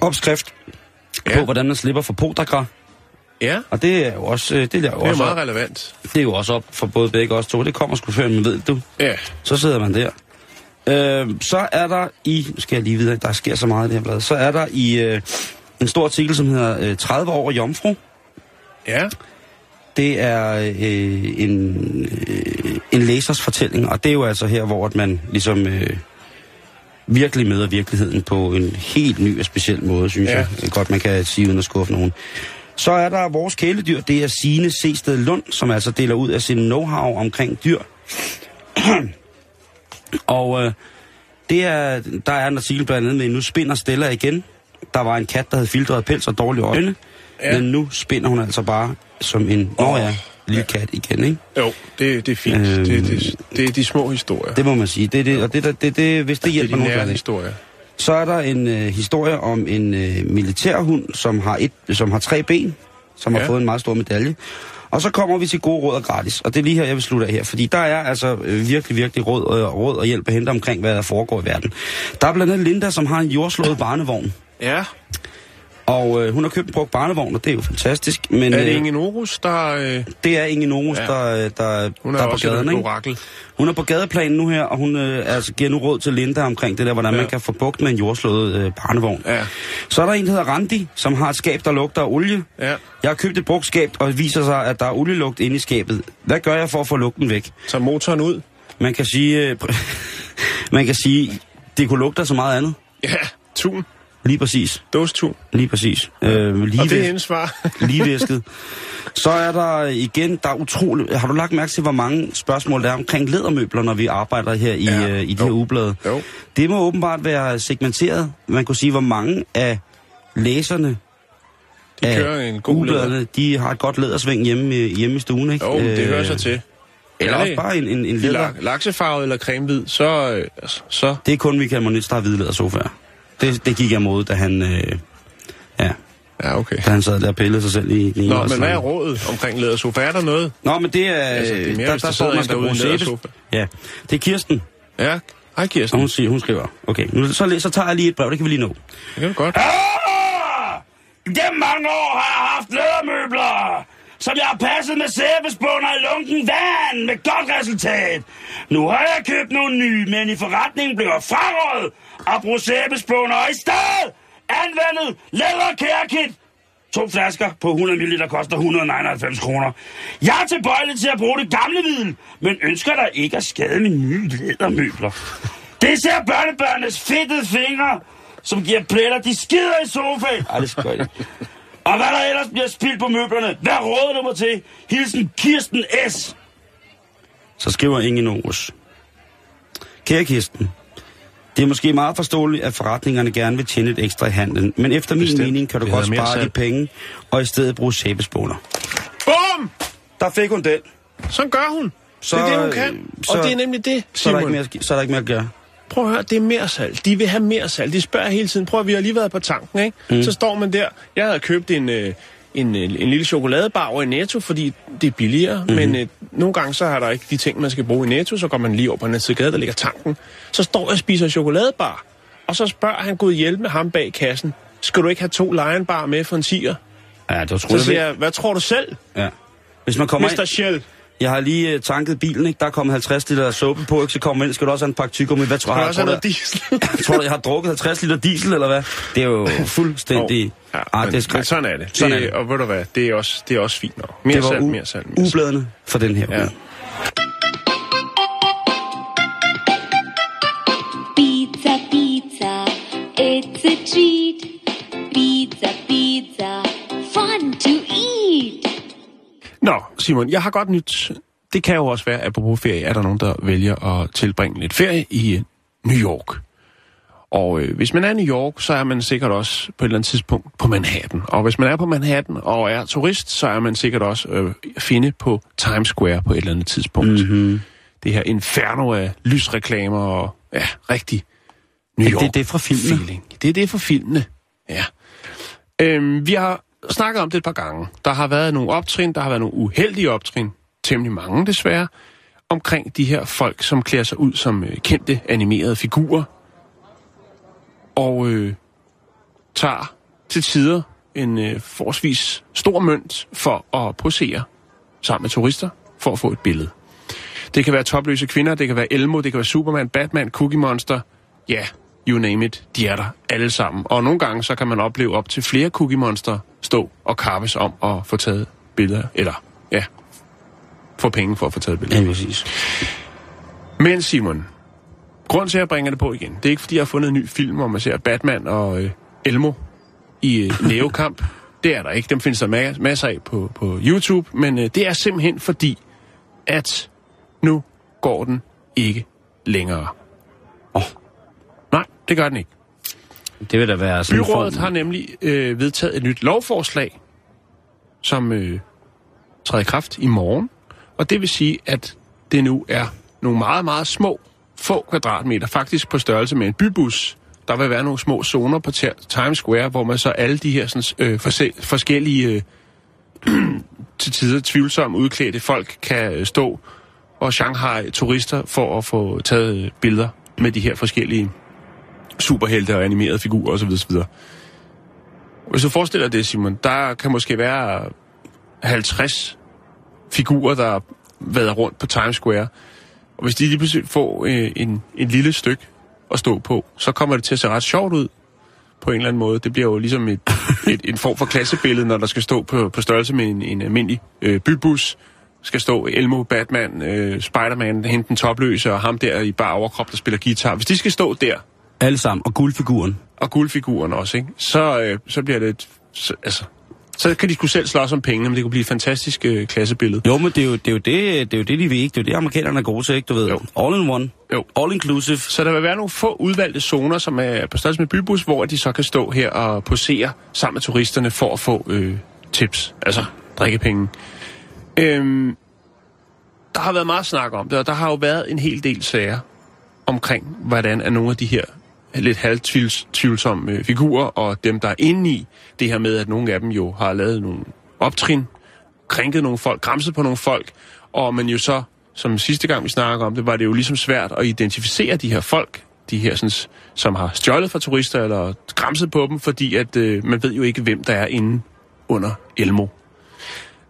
opskrift Ja. på, hvordan man slipper for podagra. Ja, Og det er jo også, øh, det er jo det er også, meget op, relevant. det er jo også op for både begge os to. Det kommer sgu før, man ved du. Ja, Så sidder man der. Øh, så er der i, skal jeg lige videre, der sker så meget i det her blad, så er der i øh, en stor artikel, som hedder øh, 30 år jomfru. ja. Det er øh, en, øh, en læsers fortælling, og det er jo altså her, hvor at man ligesom øh, virkelig møder virkeligheden på en helt ny og speciel måde, synes Ja. jeg. Godt, man kan sige uden at skuffe nogen. Så er der vores kæledyr, det er Signe Sested Lund, som altså deler ud af sin know-how omkring dyr. og øh, det er, der er en artikel blandt andet med, nu spinder Stella igen. Der var en kat, der havde filtreret pels og dårlige øjne. Ja. Men nu spinder hun altså bare som en, nå Åh, ja, lille kat igen, ikke? Jo, det, det er fint. Øhm. Det, det, det er de små historier. Det må man sige. Det, er det, og det, det, det, det, hvis det det er hjælper de nogen, så er det. historier. Så er der en øh, historie om en øh, militærhund, som har, et, som har tre ben, som har Ja. fået en meget stor medalje. Og så kommer vi til gode råd og gratis. Og det er lige her, jeg vil slutte af her. Fordi der er altså øh, virkelig, virkelig råd, øh, råd og hjælp at hente omkring, hvad der foregår i verden. Der er blandt andet Linda, som har en jordslået barnevogn. Ja, Og øh, hun har købt en brugt barnevogn, og det er jo fantastisk. Men er det øh, Inge Norus, der... Øh, det er Ingen Norus, Ja. der, der, hun der er er på gaden, ikke? orakel. Hun er på gadeplan nu her, og hun øh, altså, giver nu råd til Linda omkring det der, hvordan Ja. man kan få bugt med en jordslået øh, barnevogn. Ja, Så er der en, der hedder Randi, som har et skab, der lugter af olie. ja. Jeg har købt et brugt skab, og det viser sig, at der er olielugt inde i skabet. Hvad gør jeg for at få lugten væk? Tag motoren ud. Man kan sige, øh, man kan sige, det kunne lugte så meget andet. Ja, tun. Lige præcis. Dåstun. Lige præcis. Øh, lige, Og det er hendes svar. lige væsket. Så er der igen, der er utroligt... Har du lagt mærke til, hvor mange spørgsmål der er omkring lædermøbler, når vi arbejder her i, Ja. øh, i de her Jo. ugeblade? Jo. Det må åbenbart være segmenteret. Man kunne sige, hvor mange af læserne De af kører en god ugebladene, de har et godt lædersving hjemme, i- hjemme i stuen, ikke? Jo, det Øh, hører sig til. Eller Er også det bare en, en, en lak- laksefarvet eller cremehvid, så, øh, så Det er kun Michael Monitz, der har hvide lædersofaer. Det, det gik jeg mod, da han... Øh, ja. Ja, okay. da han sad der og pillede sig selv i ene Nå, og men hvad er rådet omkring lædersofa? Er der noget? Nå, men det er... Altså, det er mere, der, der der står, man skal bruge i lædersofa. Ja, det er Kirsten, Ja, hej og Kirsten. hun, siger, hun skriver. Okay, nu, så, så tager jeg lige et brev, det kan vi lige nå. Det kan du godt. Ah! Gennem mange år har jeg haft lædermøbler, som jeg har passet med sæbespunder i lunken vand med godt resultat. Nu har jeg købt nogle nye, men i forretningen blev jeg frarådet at bruge sæbespunder og i stedet anvendet læderkærkit. To flasker på 100 ml koster 199 kroner. Jeg er tilbøjelig til at bruge det gamle middel, men ønsker der ikke at skade mine nye lædermøbler. Det ser børnebørnenes fedtede fingre, som giver pletter, de skider i sofaen. Ej, det skal jeg. Og hvad der ellers bliver spildt på møblerne, hvad råder du mig til? Hilsen Kirsten S. Så skriver Inge Norus. Kære Kirsten, det er måske meget forståeligt, at forretningerne gerne vil tjene et ekstra i handlen, men efter min Bestemt. mening kan du Vi godt spare de penge, og i stedet bruge sæbespåner. Bum! Der fik hun den. Sådan gør hun. Så, Så, det er det, hun kan. Så, så- og det er nemlig det, Så er, der Simon. ikke mere, så er der ikke mere at gøre. Prøv at høre, det er mere salg. De vil have mere salg. De spørger hele tiden. Prøv at vi har lige været på tanken, ikke? Mm. Så står man der. Jeg havde købt en, øh, en, en, en lille chokoladebar over i Netto, fordi det er billigere. Mm. Men øh, nogle gange så har der ikke de ting, man skal bruge i Netto. Så går man lige over på den anden gade, der ligger tanken. Så står jeg og spiser chokoladebar. Og så spørger han Gud hjælp med ham bag kassen. Skal du ikke have to Lion Bar med for en tiger? Ja, det var Så troligt. siger jeg, hvad tror du selv, Ja. Hvis man kommer Mr. ind, Shell? Jeg har lige uh, tanket bilen, ikke? der er kommet 50 liter suppe på, ikke? så kommer ind, skal du også have en pakke tyggegummi. Hvad tror Har jeg? også tror, noget du, diesel? tror du, jeg har drukket 50 liter diesel, eller hvad? Det er jo fuldstændig... Ja, Ej, men, det er men sådan er det. Sådan det er det. Og ved du hvad, det er også, det er også fint nok. Mere Det var salg, u- mere salg, mere ubladene for den her Ja. uge. Pizza, pizza, it's Nå, Simon, jeg har godt nyt. Det kan jo også være, at apropos ferie, er der nogen, der vælger at tilbringe lidt ferie i øh, New York. Og øh, hvis man er i New York, så er man sikkert også på et eller andet tidspunkt på Manhattan. Og hvis man er på Manhattan og er turist, så er man sikkert også øh, at finde på Times Square på et eller andet tidspunkt. Mm-hmm. Det her inferno af lysreklamer og ja, rigtig New Det- York det er det fra filmene. feeling. Det er det fra filmene, ja. Øhm, vi har snakket om det et par gange. Der har været nogle optrin, der har været nogle uheldige optrin, temmelig mange desværre, omkring de her folk, som klæder sig ud som øh, kendte animerede figurer, og øh, tager til tider en øh, forholdsvis stor mønt for at posere sammen med turister for at få et billede. Det kan være topløse kvinder, det kan være Elmo, det kan være Superman, Batman, Cookie Monster. Ja, you name it. De er der alle sammen. Og nogle gange så kan man opleve op til flere Cookie Monster stå og kappes om at få taget billeder. Eller, ja, få penge for at få taget billeder. Ja, præcis. Men Simon, grund til at jeg bringer det på igen, det er ikke fordi, jeg har fundet en ny film, hvor man ser Batman og øh, Elmo i øh, nævekamp. Det er der ikke. Dem findes der ma- masser af på, på YouTube. Men øh, det er simpelthen fordi, at nu går den ikke længere. Det gør den ikke. Det vil da være sådan Byrådet har nemlig øh, vedtaget et nyt lovforslag, som øh, træder i kraft i morgen. Og det vil sige, at det nu er nogle meget, meget små, få kvadratmeter, faktisk på størrelse med en bybus. Der vil være nogle små zoner på Ti- Times Square, hvor man så alle de her sådan, øh, forskellige, øh, til tider tvivlsomme udklædte folk kan øh, stå og Shanghai turister for at få taget øh, billeder med de her forskellige superhelte og animerede figurer osv. osv. Hvis du forestiller det, Simon, der kan måske være 50 figurer, der vader rundt på Times Square. Og hvis de lige pludselig får øh, en, en lille stykke at stå på, så kommer det til at se ret sjovt ud på en eller anden måde. Det bliver jo ligesom et, et, en form for klassebillede, når der skal stå på, på størrelse med en, en almindelig øh, bybus. Skal stå Elmo, Batman, øh, Spider-Man, hente den topløse, og ham der i bare overkrop, der spiller guitar. Hvis de skal stå der, Alle sammen. Og guldfiguren. og guldfiguren også, ikke? Så, øh, så bliver det... Et, så, altså, så kan de sgu selv slås om pengene, men det kunne blive et fantastisk øh, klassebillede. Jo, men det er jo det, er jo det, det, er jo det de vil ikke. Det er jo det, amerikanerne er gode til, ikke? Du ved, Jo. all in one. Jo. All inclusive. Så der vil være nogle få udvalgte zoner, som er på størrelse med bybus, hvor de så kan stå her og posere sammen med turisterne for at få øh, tips, altså drikkepenge. Øhm, der har været meget snak om det, og der har jo været en hel del sager omkring, hvordan er nogle af de her lidt halvtvivlsomme øh, figurer, og dem, der er inde i det her med, at nogle af dem jo har lavet nogle optrin, krænket nogle folk, græmset på nogle folk, og man jo så, som sidste gang vi snakker om det, var det jo ligesom svært at identificere de her folk, de her, sådan, som har stjålet fra turister eller græmset på dem, fordi at øh, man ved jo ikke, hvem der er inde under Elmo.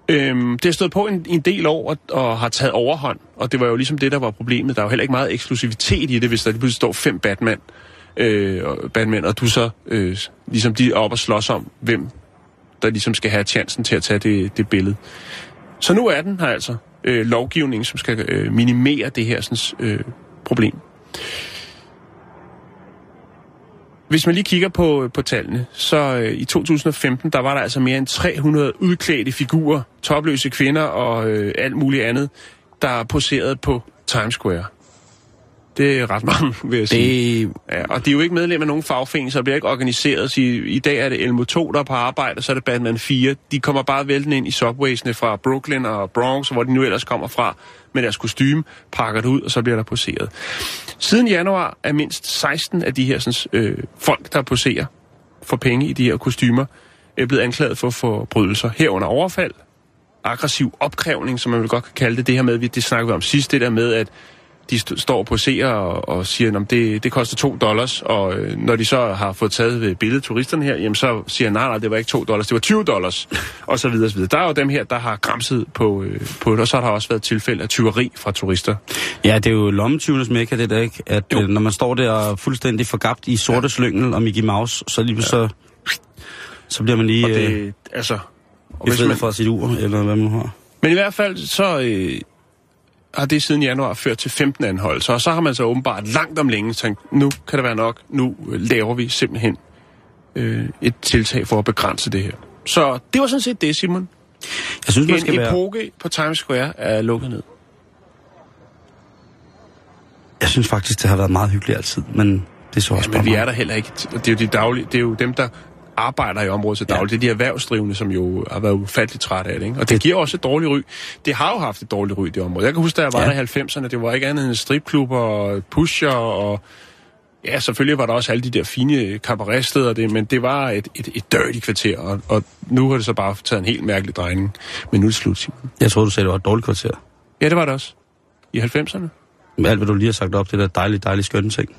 Øhm, det har stået på en, en del år og, og har taget overhånd, og det var jo ligesom det, der var problemet. Der er jo heller ikke meget eksklusivitet i det, hvis der lige pludselig står fem Batman, øh, Batman, og du så øh, ligesom de er op og slås om, hvem der ligesom skal have chancen til at tage det, det billede. Så nu er den her altså øh, lovgivning, som skal øh, minimere det her sådan, øh, problem. Hvis man lige kigger på, øh, på tallene, så øh, i 2015, der var der altså mere end 300 udklædte figurer, topløse kvinder og øh, alt muligt andet, der poserede på Times Square. Det er ret mange, vil jeg sige. Det, Ja, og de er jo ikke medlem af nogen fagforening, så det bliver ikke organiseret. Så i, I dag er det Elmo 2, der er på arbejde, og så er det Batman 4. De kommer bare væltende ind i subwaysene fra Brooklyn og Bronx, hvor de nu ellers kommer fra, med deres kostume, pakker det ud, og så bliver der poseret. Siden januar er mindst 16 af de her sådan, øh, folk, der poserer for penge i de her kostymer, er blevet anklaget for forbrydelser herunder overfald, aggressiv opkrævning, som man vil godt kan kalde det. Det her med, vi- det snakkede vi om sidst, det der med, at de st- står og poserer og, og siger, at det, det koster 2 dollars, og øh, når de så har fået taget ved billedet turisterne her, jamen så siger nej, nej, det var ikke 2 dollars, det var 20 dollars, og så videre, så videre. Der er jo dem her, der har græmset på, øh, på det, og så har der også været tilfælde af tyveri fra turister. ja, det er jo lommetyvenes mekka, det der, ikke? At Jo. øh, når man står der og er fuldstændig forgabt i sorte ja. slyngel og Mickey Mouse, så lige ja. så, så bliver man lige Og øh, det, altså, og hvis man, fra sit ur, eller hvad man har. men i hvert fald, så øh, har det siden januar ført til 15 anholdelser, og så har man så åbenbart langt om længe tænkt, nu kan det være nok, nu øh, laver vi simpelthen øh, et tiltag for at begrænse det her. Så det var sådan set det, Simon. Jeg synes, man skal En være... epoke på Times Square er lukket ned. Jeg synes faktisk, det har været meget hyggeligt altid, men det er så også Ja, men vi er der heller ikke. Det er jo de daglige, det er jo dem, der arbejder i området til dagligt. Ja. Det er de erhvervsdrivende, som jo har været ufatteligt trætte af det. Ikke? Og det giver også et dårligt ry. Det har jo haft et dårligt ry, det område. Jeg kan huske, da jeg var Ja. der i 90'erne, det var ikke andet end stripklubber og pusher og... Ja, selvfølgelig var der også alle de der fine cabaretsteder, det, men det var et, et, et dirty kvarter, og, og nu har det så bare taget en helt mærkelig drejning. Men nu er det slut, Simon. Jeg troede, du sagde, det var et dårligt kvarter. Ja, det var det også. I 90'erne. Med alt, hvad du lige har sagt op, det der dejlige, dejlige skønne ting.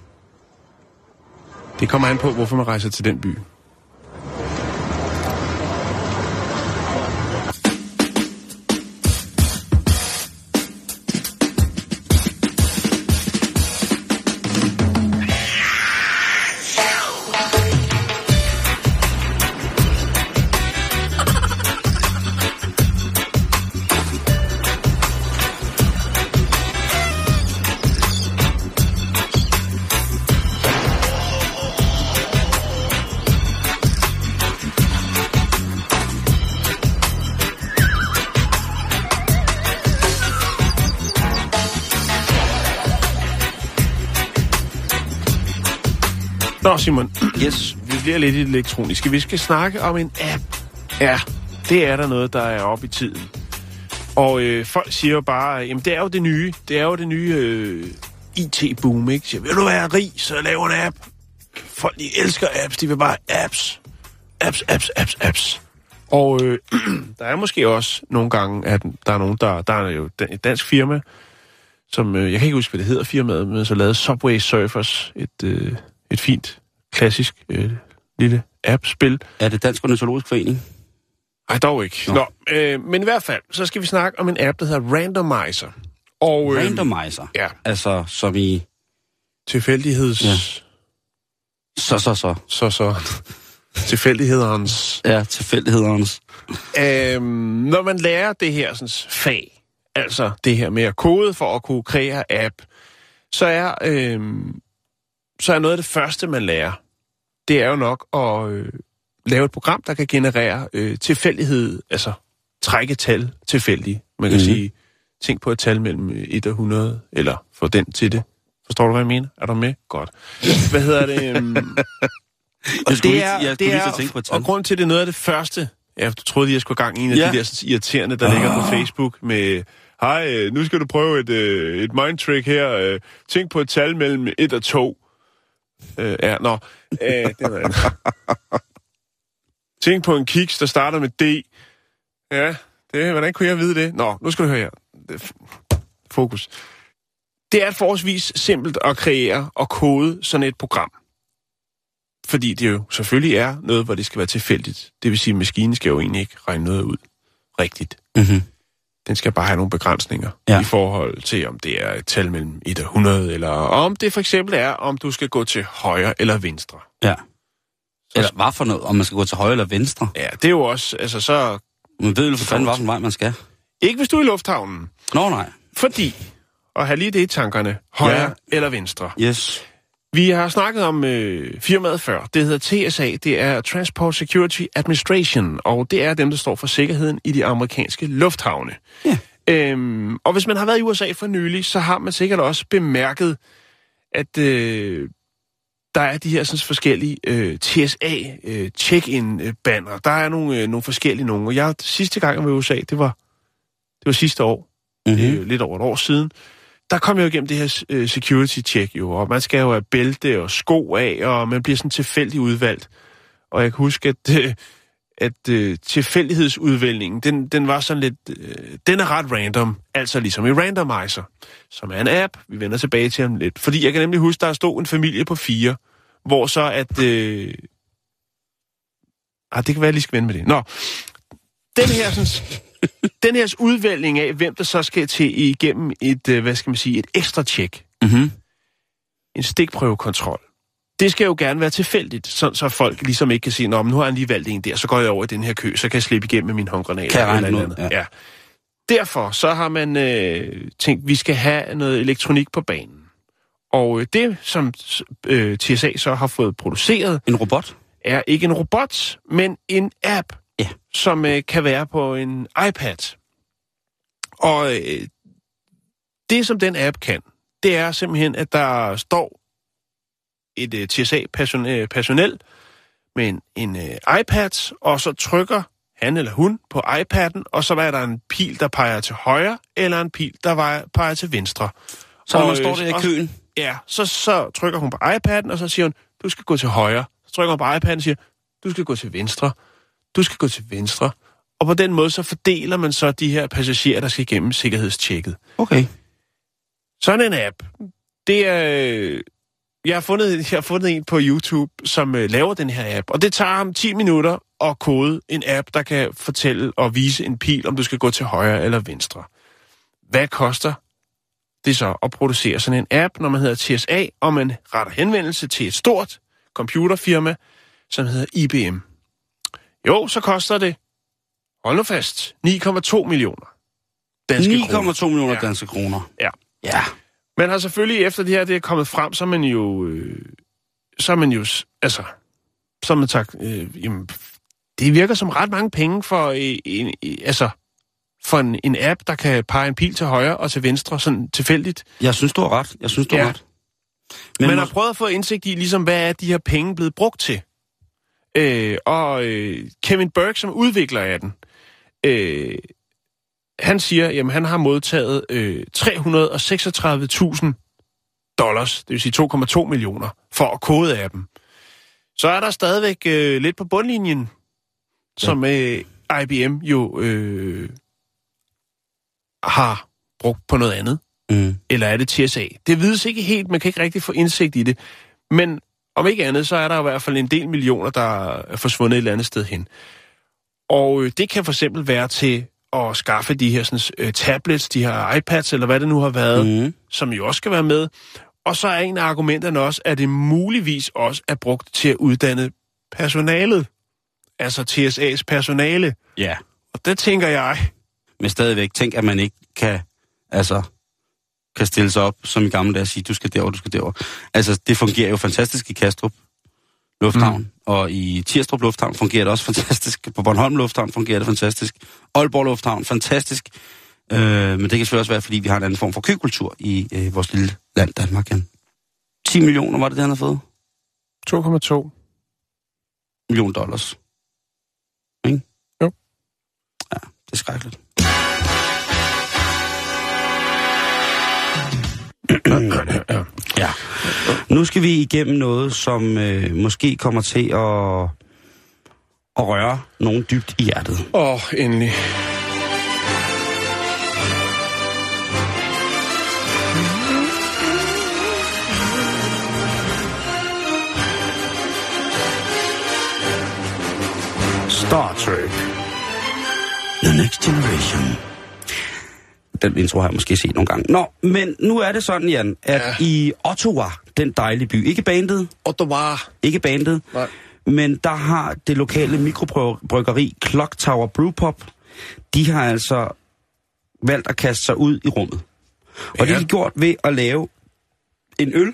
Det kommer an på, hvorfor man rejser til den by. Nå, Simon. Yes. Vi bliver lidt elektroniske. Vi skal snakke om en app. Ja, det er der noget, der er oppe i tiden. Og øh, folk siger jo bare, jamen det er jo det nye. Det er jo det nye øh, IT-boom, ikke? Så, vil du være rig, så lav en app. Folk, de elsker apps. De vil bare apps. Apps, apps, apps, apps. Og øh, der er måske også nogle gange, at der er nogen, der, der er jo et dansk firma, som, øh, jeg kan ikke huske, hvad det hedder firmaet, men så lavede Subway Surfers, et, øh, et fint, klassisk øh, lille app-spil. Er det Dansk Ornitologisk Forening? Nej, dog ikke. Nå. Nå, øh, men i hvert fald, så skal vi snakke om en app, der hedder Randomizer. Og, øh, Randomizer? Ja, Altså, som i... tilfældigheds... Ja. Så, så, så. Så, så. Tilfældighedernes... Ja, tilfældighedernes. Øhm, når man lærer det her sådan, fag, altså det her med at kode for at kunne kreere app, så er, øhm, så er noget af det første, man lærer, det er jo nok at øh, lave et program, der kan generere øh, tilfældighed, altså trække tal tilfældigt. Man kan mm. sige, tænk på et tal mellem 1 og 100, eller få den til det. Forstår du, hvad jeg mener? Er du med? Godt. Hvad hedder det? Øhm, og Jeg skulle det lige- jeg skulle det er, tænke på et tal. og grund til, at det er noget af det første, ja, du troede, jeg skulle gang i en af Ja. de der sådan, irriterende, der oh. ligger på Facebook med, hej, øh, nu skal du prøve et, øh, et mind trick her. Øh, tænk på et tal mellem 1 og 2 øh, ja, Nå, øh, det var. Tænk på en kiks, der starter med D. Ja, det, hvordan kunne jeg vide det? Nå, nu skal du høre her. Fokus. Det er forholdsvis simpelt at kreere og kode sådan et program. Fordi det jo selvfølgelig er noget, hvor det skal være tilfældigt. Det vil sige, at maskinen skal jo egentlig ikke regne noget ud rigtigt. Mm-hmm. Den skal bare have nogle begrænsninger Ja. i forhold til, om det er et tal mellem 1 og 100, eller om det for eksempel er, om du skal gå til højre eller venstre. Ja. Eller hvad for noget? Om man skal gå til højre eller venstre? Ja, det er jo også, altså så... Man ved jo for fanden, hvilken vej man skal. Ikke hvis du er i lufthavnen, Nå nej. fordi, og have lige det i tankerne, højre ja. eller venstre. Yes. Vi har snakket om øh, firmaet før. Det hedder TSA, det er Transport Security Administration, og det er dem, der står for sikkerheden i de amerikanske lufthavne. Ja. Øhm, og hvis man har været i USA for nylig, så har man sikkert også bemærket, at øh, der er de her sådan, forskellige øh, TSA øh, øh. Der er nogle, øh, nogle forskellige nogle. Og jeg sidste gang jeg var i USA, det var det var sidste år, Mm-hmm. øh, lidt over et år siden, der kom jeg jo igennem det her øh, security check jo, og man skal jo have bælte og sko af, og man bliver sådan tilfældigt udvalgt. Og jeg kan huske, at, øh, at øh, tilfældighedsudvælgningen, den, den var sådan lidt, øh, den er ret random, altså ligesom i Randomizer, som er en app, vi vender tilbage til ham lidt. Fordi jeg kan nemlig huske, der stod en familie på fire, hvor så at... Øh, ah, det kan være, jeg lige skal vende med det. Nå, den her sådan, den her udvælgning af, hvem der så skal til igennem et, øh, hvad skal man sige, et ekstra tjek, Mm-hmm. en stikprøvekontrol. Det skal jo gerne være tilfældigt, så, så folk ligesom ikke kan sige, Nå, men nu har han lige valgt en der, så går jeg over i den her kø, så kan jeg slippe igennem med min håndgranater. Kan jeg eller ud, andet. Ja. Derfor så har man øh, tænkt, vi skal have noget elektronik på banen. Og øh, det, som øh, TSA så har fået produceret, En robot? er ikke en robot, men en app, Ja. Som øh, kan være på en iPad. Og øh, det, som den app kan, det er simpelthen, at der står et øh, TSA-personel med en, en øh, iPad, og så trykker han eller hun på iPad'en, og så er der en pil, der peger til højre, eller en pil, der peger til venstre. Så når man står øh, der i køen? Ja, så, så trykker hun på iPad'en, og så siger hun, du skal gå til højre. Så trykker hun på iPad'en og siger, du skal gå til venstre. Du skal gå til venstre. Og på den måde, så fordeler man så de her passagerer, der skal igennem sikkerhedstjekket. Okay. Sådan en app, det er... øh, Jeg har fundet, jeg har fundet en på YouTube, som øh, laver den her app, og det tager ham 10 minutter at kode en app, der kan fortælle og vise en pil, om du skal gå til højre eller venstre. Hvad koster det så at producere sådan en app, når man hedder TSA, og man retter henvendelse til et stort computerfirma, som hedder IBM? Jo, så koster det, hold nu fast, 9,2 millioner. danske kroner. 9,2 millioner Ja. danske kroner. Ja. Ja. Man har selvfølgelig, efter det her det er kommet frem, så er man jo... Øh, så er man jo... Altså, så har man sagt, øh, jamen, det virker som ret mange penge for, øh, en, øh, altså, for en, en app, der kan pege en pil til højre og til venstre, sådan tilfældigt. Jeg synes, du har ret. Jeg synes, du har Ja. ret. Men man har prøvet at få indsigt i, ligesom, hvad er de her penge blevet brugt til. Øh, og øh, Kevin Burke, som udvikler af den, øh, han siger, jamen han har modtaget øh, 336.000 dollars, det vil sige 2,2 millioner, for at kode af dem. Så er der stadigvæk øh, lidt på bundlinjen, som øh, IBM jo øh, har brugt på noget andet Mm. eller er det TSA? Det vides ikke helt, man kan ikke rigtig få indsigt i det. Men om ikke andet, så er der i hvert fald en del millioner, der er forsvundet et eller andet sted hen. Og øh, det kan for eksempel være til at skaffe de her sådan, øh, tablets, de her iPads, eller hvad det nu har været, mm. Som jo også skal være med. Og så er en af argumenterne også, at det muligvis også er brugt til at uddanne personalet. Altså TSA's personale. Ja. Og det tænker jeg, Men stadigvæk, tænk, at man ikke kan, altså, kan stille sig op, som i gamle dage, og sige, du skal derover, du skal derover. Altså, det fungerer jo fantastisk i Kastrup Lufthavn, mm. og i Tirstrup Lufthavn fungerer det også fantastisk. På Bornholm Lufthavn fungerer det fantastisk. Aalborg Lufthavn, fantastisk. Øh, men det kan selvfølgelig også være, fordi vi har en anden form for køkultur i øh, vores lille land, Danmark. Igen. 10 millioner var det, det han havde fået? 2,2. Million dollars. Ikke? Jo. Ja, det er skrækkeligt. ja. Nu skal vi igennem noget, som øh, måske kommer til at, at røre nogen dybt i hjertet. Åh, oh, endelig. Star Trek. The Next Generation. Den intro har jeg måske set nogle gange. Nå, men nu er det sådan, Jan, at ja. Ja. i Ottawa, den dejlige by, ikke bandet, Ottawa. ikke bandet, Nej. men der har det lokale mikrobryggeri Clock Tower Brewpub, de har altså valgt at kaste sig ud i rummet. Og det Ja. har de gjort ved at lave en øl,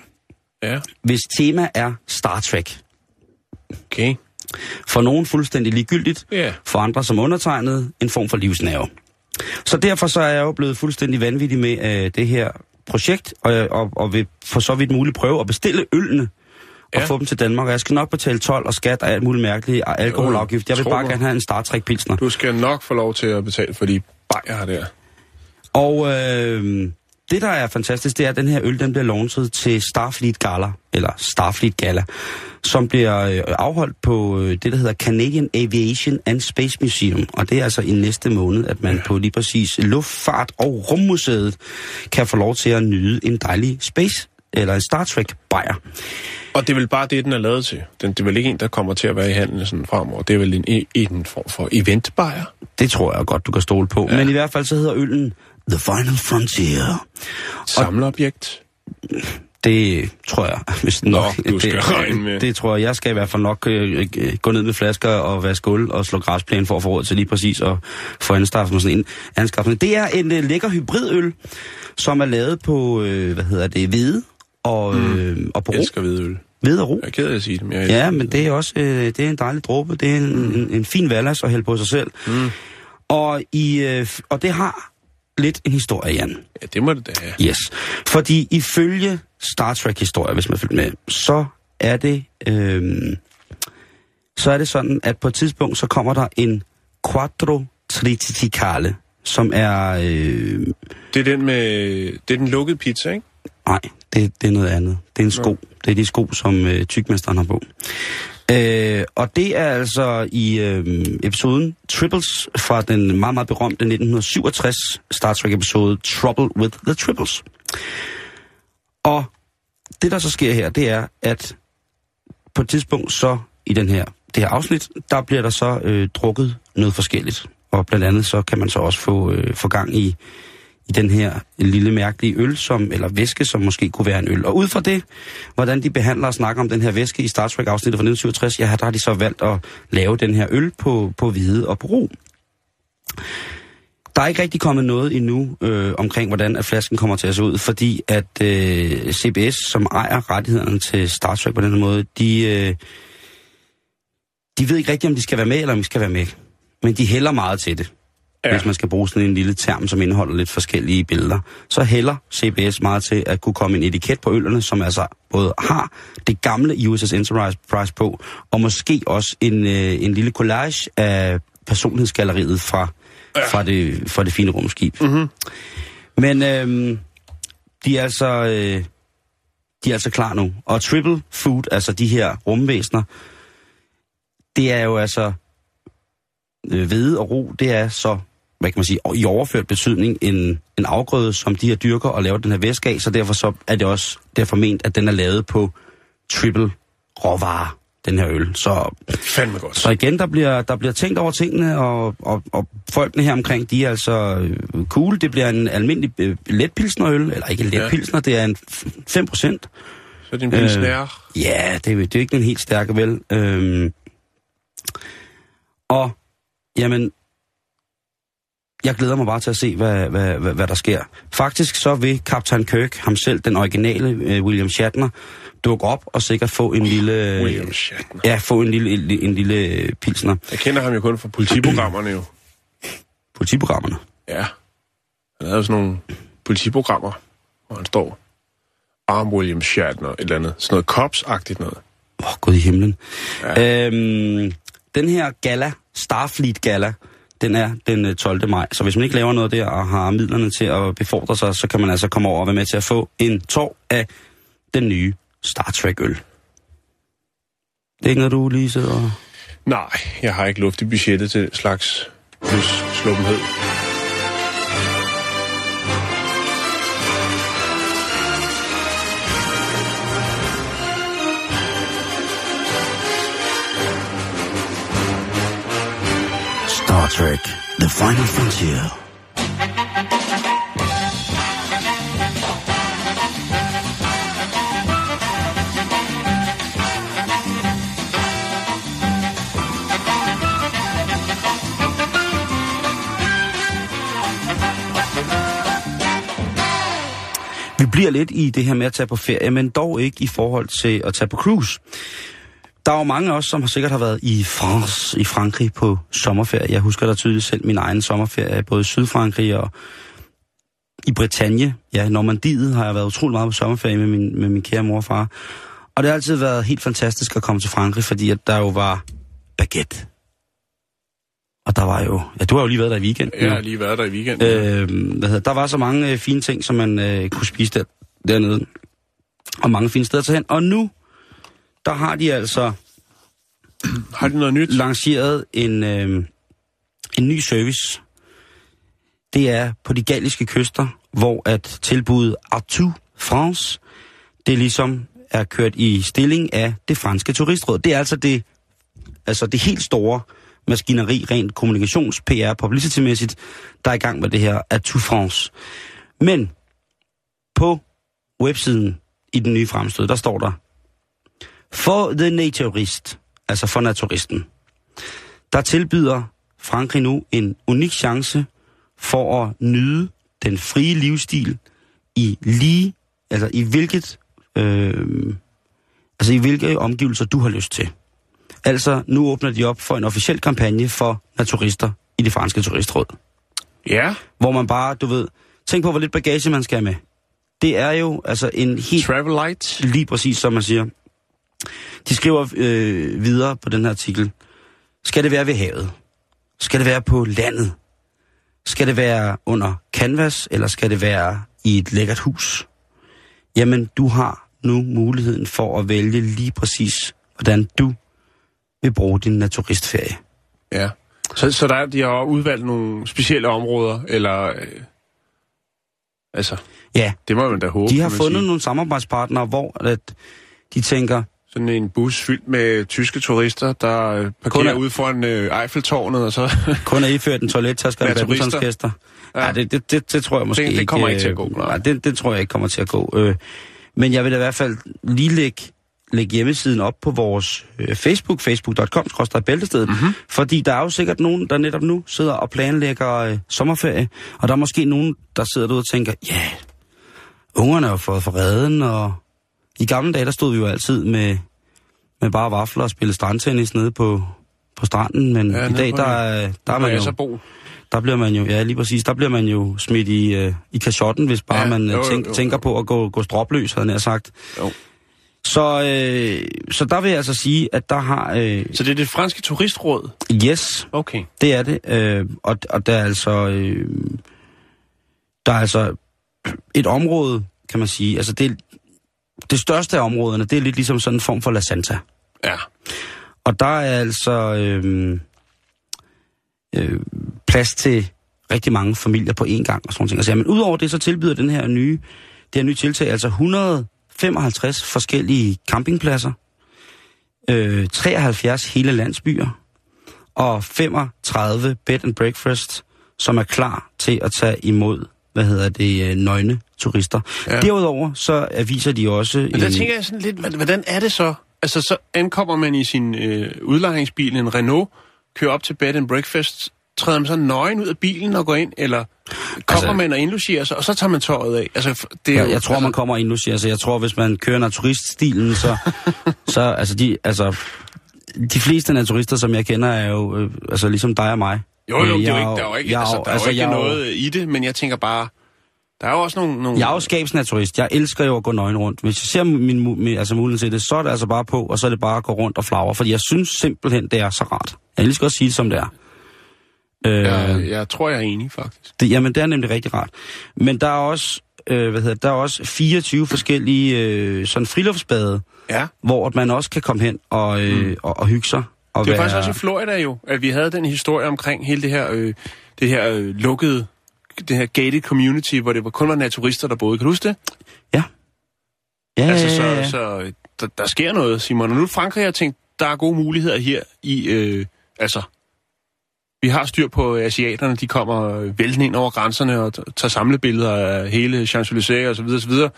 Ja, hvis tema er Star Trek. okay. For nogen fuldstændig ligegyldigt, Ja. for andre som undertegnet en form for livsnerve. Så derfor så er jeg jo blevet fuldstændig vanvittig med øh, det her projekt, og, og, og vil for så vidt muligt prøve at bestille ølene og Ja. få dem til Danmark. Og jeg skal nok betale 12 og skat og alt muligt mærkeligt og alkoholafgift. Jeg vil tror bare mig. gerne have en Star Trek Pilsner. Du skal nok få lov til at betale for de bajer der. Og øh, det, der er fantastisk, det er, at den her øl, den bliver launchet til Starfleet Gala, eller Starfleet Gala, som bliver øh, afholdt på øh, det, der hedder Canadian Aviation and Space Museum. Og det er altså i næste måned, at man på lige præcis Luftfart- og Rummuseet kan få lov til at nyde en dejlig space, eller en Star Trek bajer. Og det er vel bare det, den er lavet til. Den, det er vel ikke en, der kommer til at være i handlen sådan fremover. Det er vel en, en form for eventbajer. Det tror jeg godt, du kan stole på. Ja. Men i hvert fald så hedder øllen The Final Frontier. Samleobjekt. Det tror jeg, hvis nok. du skal det, regne med. Det tror jeg. Jeg skal i hvert fald nok øh, øh, gå ned med flasker og vaske gulv og slå græsplæne for at få råd til lige præcis at få anskaffet sådan en anskaffelse. Det er en øh, lækker hybridøl, som er lavet på, øh, hvad hedder det, hvede og, øh, og på Jeg elsker hvidøl. Hvede og ro. Jeg er ked af at sige det, men jeg Ja, men det er også øh, det er en dejlig dråbe. Det er en, mm. en, en fin vallas at hælde på sig selv. Mm. Og, i, øh, og det har lidt en historie, Jan. Ja, det må det da have. Yes. Fordi ifølge Star Trek-historie, hvis man følger med, så er det øhm, så er det sådan, at på et tidspunkt, så kommer der en quattro triticale, som er... Øh, Det er den med... Det er den lukkede pizza, ikke? nej, det, det er noget andet. Det er en sko. Det er de sko, som øh, tykmesteren har på. Øh, og det er altså i øh, episoden Triples fra den meget, meget berømte 1967 Star Trek-episode Trouble with the Triples. Og det, der så sker her, det er, at på et tidspunkt så i den her, det her afsnit, der bliver der så øh, drukket noget forskelligt. Og blandt andet så kan man så også få, øh, få gang i, i den her lille mærkelige øl, som, eller væske, som måske kunne være en øl. Og ud fra det, hvordan de behandler og snakker om den her væske i Star Trek-afsnittet fra 1967, ja, der har de så valgt at lave den her øl på, på hvide og på ro. Der er ikke rigtig kommet noget endnu øh, omkring, hvordan at flasken kommer til at se ud, fordi at øh, CBS, som ejer rettighederne til Star Trek på den måde, de, øh, de ved ikke rigtigt, om de skal være med, eller om de skal være med. Men de hælder meget til det. Ja. Hvis man skal bruge sådan en lille term, som indeholder lidt forskellige billeder, så hælder CBS meget til at kunne komme en etiket på ølerne, som altså både har det gamle USS Enterprise på, og måske også en, øh, en lille collage af personlighedsgalleriet fra, ja. fra, det, fra det fine rumskib. Mm-hmm. Men øh, de er altså... Øh, de er altså klar nu. Og Triple Food, altså de her rumvæsener, det er jo altså øh, hvede og ro, det er så, hvad kan man sige, i overført betydning en, en afgrøde, som de her dyrker og laver den her væske af, så derfor så er det også derfor ment, at den er lavet på triple råvarer, den her øl. Så, Fandme godt. så igen, der bliver, der bliver tænkt over tingene, og, og, og folkene her omkring, de er altså øh, cool. Det bliver en almindelig øh, letpilsnerøl, eller ikke letpilsner, det er en f- 5 procent. Så er det en pilsner. Øh. Ja, det, er- det er ikke en helt stærke, vel? Øhm, og, jamen, jeg glæder mig bare til at se, hvad, hvad, hvad, hvad der sker. Faktisk så vil Kaptajn Kirk, ham selv, den originale øh, William Shatner, dukke op og sikkert få en lille... William Shatner. Ja, få en lille, en, en lille øh, pilsner. Jeg kender ham jo kun fra politiprogrammerne jo. Politiprogrammerne. Ja. Han havde jo sådan nogle politiprogrammer, hvor han står Arm William Shatner, et eller andet. Sådan noget cops-agtigt noget. Åh, oh, gud i himlen. Ja. Øhm, den her gala, Starfleet Gala, den er den øh, 12. maj. Så hvis man ikke laver noget der og har midlerne til at befordre sig, så kan man altså komme over og være med til at få en tår af den nye Star Trek-øl. Det er ikke noget, du lige sidder og... Nej, jeg har ikke luft i budgettet til slags plus sluppenhed. Trek The Final Frontier. Vi bliver lidt i det her med at tage på ferie, men dog ikke i forhold til at tage på cruise. Der er jo mange af os, som har sikkert har været i France, i Frankrig på sommerferie. Jeg husker da tydeligt selv min egen sommerferie, både i Sydfrankrig og i Bretagne. Ja, Normandiet har jeg været utrolig meget på sommerferie med min, med min kære mor og far. Og det har altid været helt fantastisk at komme til Frankrig, fordi at der jo var baguette. Og der var jo... Ja, du har jo lige været der i weekenden. Jeg jo. har lige været der i weekenden. Øh, hvad hedder, der var så mange øh, fine ting, som man øh, kunne spise der, dernede. Og mange fine steder til hen. Og nu, der har de altså har de noget nyt? lanceret en, øh, en ny service. Det er på de galliske kyster, hvor at tilbuddet Artu France, det ligesom er kørt i stilling af det franske turistråd. Det er altså det, altså det helt store maskineri, rent kommunikations, PR, publicity-mæssigt, der er i gang med det her Artu France. Men på websiden i den nye fremstød, der står der, for the naturist, altså for naturisten, der tilbyder Frankrig nu en unik chance for at nyde den frie livsstil i lige, altså i hvilket, øh, altså i hvilke omgivelser du har lyst til. Altså, nu åbner de op for en officiel kampagne for naturister i det franske turistråd. Ja, Hvor man bare, du ved, tænk på, hvor lidt bagage man skal have med. Det er jo altså en helt Travel Light. Lige præcis, som man siger. De skriver øh, videre på den her artikel. Skal det være ved havet? Skal det være på landet? Skal det være under canvas, eller skal det være i et lækkert hus? Jamen, du har nu muligheden for at vælge lige præcis, hvordan du vil bruge din naturistferie. Ja. Så, så der, de har udvalgt nogle specielle områder, eller... Øh, altså, Ja, det må man da håbe, de har fundet sige. nogle samarbejdspartnere, hvor at de tænker, Sådan en bus fyldt med tyske turister, der øh, Kun parkerer er- ude foran øh, Eiffeltårnet, og så... kun er iført en toilettaske og en badmintonskæster. Ja. Det, det, det, det tror jeg måske Det- det ikke... kommer ikke til at øh, gå, nej. Nej, det, det tror jeg ikke kommer til at gå. Øh, men jeg vil da i hvert fald lige lægge, lægge hjemmesiden op på vores øh, Facebook, facebook.com, bæltestedet, Mhm. mm-hmm. fordi der er jo sikkert nogen, der netop nu sidder og planlægger øh, sommerferie, og der er måske nogen, der sidder derude og tænker, ja, yeah, ungerne har fået for redden, og i gamle dage, der stod vi jo altid med, med bare vafler og spille strandtennis nede på, på stranden, men Ja, i dag, der, en- er- der er man jo... Der bliver man jo, ja lige præcis, der bliver man jo smidt i, øh, i kashotten, hvis bare Ja, man jo, jo, jo, tænk, jo, tænker jo. på at gå, gå stropløs, havde jeg sagt. Jo. Så, øh, så der vil jeg altså sige, at der har... Øh, Så det er det franske turistråd? yes, Okay. det er det. Øh, og, og der er altså... Øh, der er altså et område, kan man sige. Altså det, det største af områderne, det er lidt ligesom sådan en form for La Santa. Ja. Og der er altså øh, øh, plads til rigtig mange familier på én gang og sådan noget. Men udover det, så tilbyder den her nye, det her nye tiltag altså 155 forskellige campingpladser, øh, 73 hele landsbyer og 35 bed and breakfast, som er klar til at tage imod, hvad hedder det, øh, nøgne turister. Ja. Derudover så aviser de også... Men der tænker jeg sådan lidt, hvordan er det så? Altså, så ankommer man i sin øh, udlejningsbil, en Renault, kører op til bed and breakfast, træder man så nøgen ud af bilen og går ind, eller kommer altså, man og indlogerer sig, og så tager man tøjet af? Altså, det er Jeg, jo, jeg tror, altså, man kommer ind nu, siger altså, jeg tror, hvis man kører naturiststilen, så, så altså, de, altså, de fleste naturister, som jeg kender, er jo øh, altså, ligesom dig og mig. Jo, jo, det er jo ikke, der er jo ikke, jeg altså, der er jo ikke jeg noget i det, men jeg tænker bare, der er jo også nogle... nogle Jeg er jo skabsnaturist. Jeg elsker jo at gå nøgen rundt. Hvis jeg ser min, min altså muligheden til det, så er det altså bare på, og så er det bare at gå rundt og flagre. Fordi jeg synes simpelthen, det er så rart. Jeg så godt sige det, som det er. Øh, jeg, jeg tror, jeg er enig, faktisk. Det, jamen, det er nemlig rigtig rart. Men der er også øh, hvad hedder der er også 24 forskellige øh, sådan friluftsbade, Ja. hvor man også kan komme hen og, øh, mm. og, og hygge sig. Det var være, faktisk også i Florida jo, at vi havde den historie omkring hele det her, øh, det her øh, lukkede, det her gated community, hvor det var kun var naturister, der boede. Kan du huske det? Ja. Ja, Altså, så, ja, ja. så øh, der, der sker noget, Simon. Og nu Frankrig har tænkt, der er gode muligheder her i, øh, altså, vi har styr på asiaterne, de kommer øh, væltende ind over grænserne og tager samlebilleder af hele Champs-Élysées og så videre, så videre.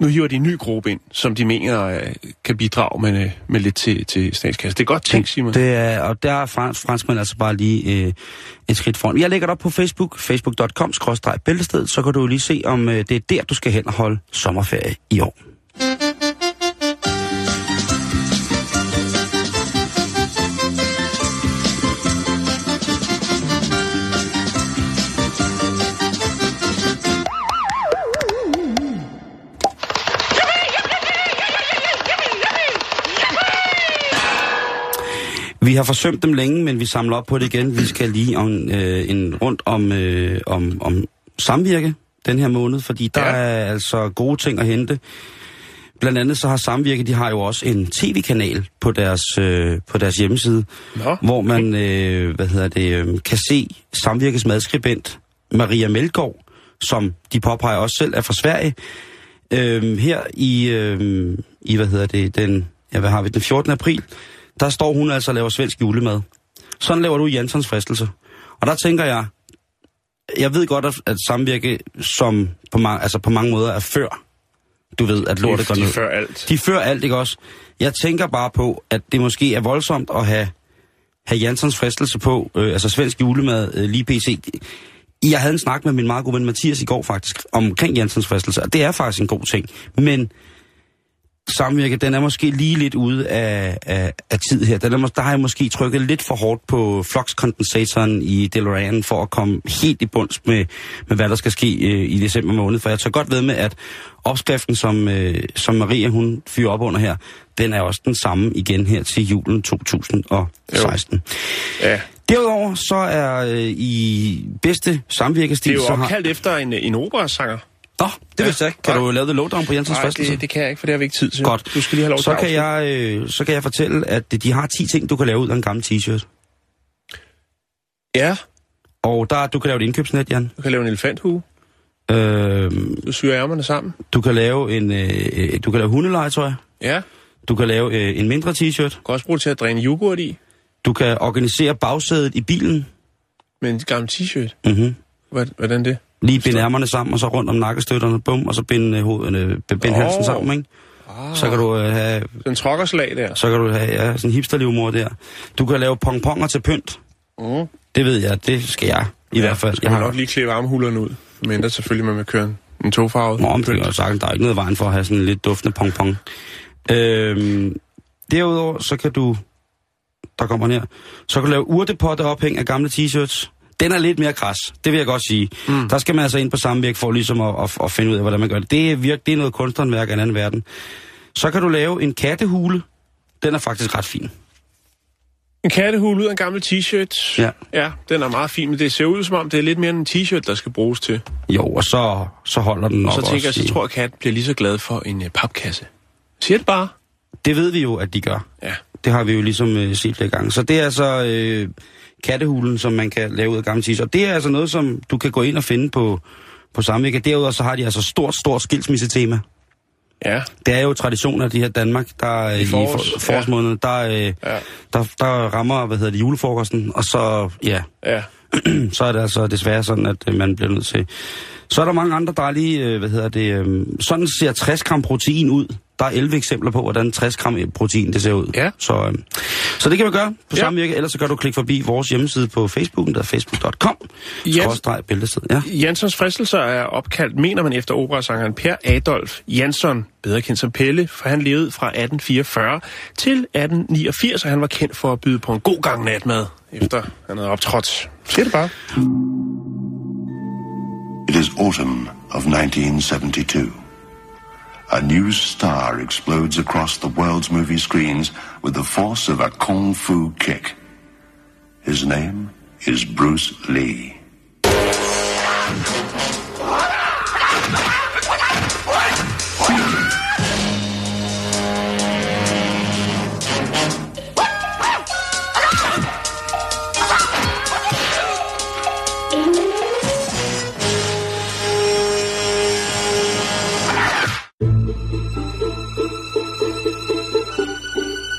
Nu hiver de en ny gruppe ind, som de mener øh, kan bidrage med, øh, med lidt til, til statskassen. Det er godt tænkt, Simon. Det er, og der er frans, franskmænd altså bare lige øh, et skridt foran. Jeg lægger det op på Facebook, facebook.com, bæltested, så kan du lige se, om øh, det er der, du skal hen og holde sommerferie i år. Vi har forsømt dem længe, men vi samler op på det igen. Vi skal lige om, øh, en rundt om, øh, om, om samvirke den her måned, fordi der Ja. er altså gode ting at hente. Blandt andet så har Samvirke, de har jo også en tv-kanal på deres, øh, på deres hjemmeside, Nå, hvor man øh, hvad hedder det, øh, kan se Samvirkes madskribent Maria Melgaard, som de påpeger også selv er fra Sverige. Øh, her i, øh, i, hvad hedder det, den, ja, hvad har vi, den 14. april, der står hun altså og laver svensk julemad. Sådan laver du Jansons fristelse. Og der tænker jeg, jeg ved godt, at, at samvirke som på, mange, altså på mange måder er før. Du ved, at lortet går de ned. før alt. De fører alt, ikke også? Jeg tænker bare på, at det måske er voldsomt at have, have Jansons fristelse på, øh, altså svensk julemad, øh, lige PC. Jeg havde en snak med min meget gode ven Mathias i går faktisk, omkring Jansons fristelse, og det er faktisk en god ting. Men samvirke, den er måske lige lidt ude af, af, af tid her. Den er, der har jeg måske trykket lidt for hårdt på flux-kondensatoren i DeLorean for at komme helt i bunds med, med hvad der skal ske øh, i december måned. For jeg tør godt ved med, at opskriften, som, øh, som Maria hun fyrer op under her, den er også den samme igen her til julen 2016. Ja. Derudover så er øh, i bedste samvirkestil... Det er jo så har... opkaldt efter en, en operasanger. Nå, det vidste jeg ikke. Kan Nej. du lave det lowdown på Jensens Nej, det, det kan jeg ikke, for det har vi ikke tid til. Godt. Du skal lige have lov så til kan, jeg, øh, så kan jeg fortælle, at de har 10 ting, du kan lave ud af en gammel t-shirt. Ja, Og der, du kan lave et indkøbsnet, Jan. du kan lave en elefanthue. Øh, Du syr ærmerne sammen. du kan lave en, øh, øh, du kan lave hundelegetøj. Ja, Du kan lave øh, en mindre t-shirt. du kan også bruge det til at dræne yoghurt i. Du kan organisere bagsædet i bilen. Med en gammel t-shirt. Mm-hmm. Hvad, hvordan det? Lige binde ærmerne sammen, og så rundt om nakkestøtterne, bum, og så binde, øh, hovedet, øh, binde Åh. halsen sammen, ikke? Ah, Så kan du øh, have, Den trokkerslag der. så kan du have ja, sådan en hipsterlivmor der. Du kan lave pongponger til pynt. Mm. Det ved jeg, det skal jeg i hvert fald. Skal man nok lige klippe armhulerne ud. Men der selvfølgelig, man vil køre en, en togfarvet. Nå, men det er sagt, der er ikke noget vejen for at have sådan en lidt duftende pong-pong. Øhm, derudover, så kan du... Der kommer her. Så kan du lave urtepotte ophæng af gamle t-shirts. Den er lidt mere kras, det vil jeg godt sige. Mm. Der skal man altså ind på samme virk for ligesom at, at, at finde ud af, hvordan man gør det. Det er, virk, det er noget kunsthåndværk af en anden verden. Så kan du lave en kattehule. Den er faktisk ret fin. En kattehul ud af en gammel t-shirt. Ja. Ja, den er meget fin, men det ser ud som om, det er lidt mere end en t-shirt, der skal bruges til. Jo, og så, så holder den Og nok så tænker jeg, også så i- tror jeg, at katten bliver lige så glad for en uh, papkasse. Siger det bare. Det ved vi jo, at de gør. Ja. Det har vi jo ligesom øh, set flere gange. Så det er altså øh, kattehulen, som man kan lave ud af gamle tis. Og det er altså noget, som du kan gå ind og finde på, på Samvirke. Derudover så har de altså stort, stort skilsmissetema. Ja. Det er jo tradition af de her Danmark, der øh, I i, forårs, for, forårsmåneden, der, øh, Ja. der, der rammer, hvad hedder det, julefrokosten, og så, ja, Ja. så er det altså desværre sådan, at øh, man bliver nødt til. Så er der mange andre dejlige, øh, hvad hedder det, øh, sådan ser 60 gram protein ud. Der er 11 eksempler på, hvordan 60 gram protein det ser ud. Ja. Så, så det kan man gøre på Ja. ja. samvirke, ellers så kan du klikke forbi vores hjemmeside på Facebook, der er facebook.com, Ja. skråstreg bæltested. Ja. Jansons fristelser er opkaldt, mener man, efter operasangeren Per Adolf Jansson, bedre kendt som Pelle, for han levede fra 1844 til 1889, og han var kendt for at byde på en god gang natmad, efter han havde optrådt. It is autumn of 1972. A new star explodes across the world's movie screens with the force of a kung fu kick. His name is Bruce Lee.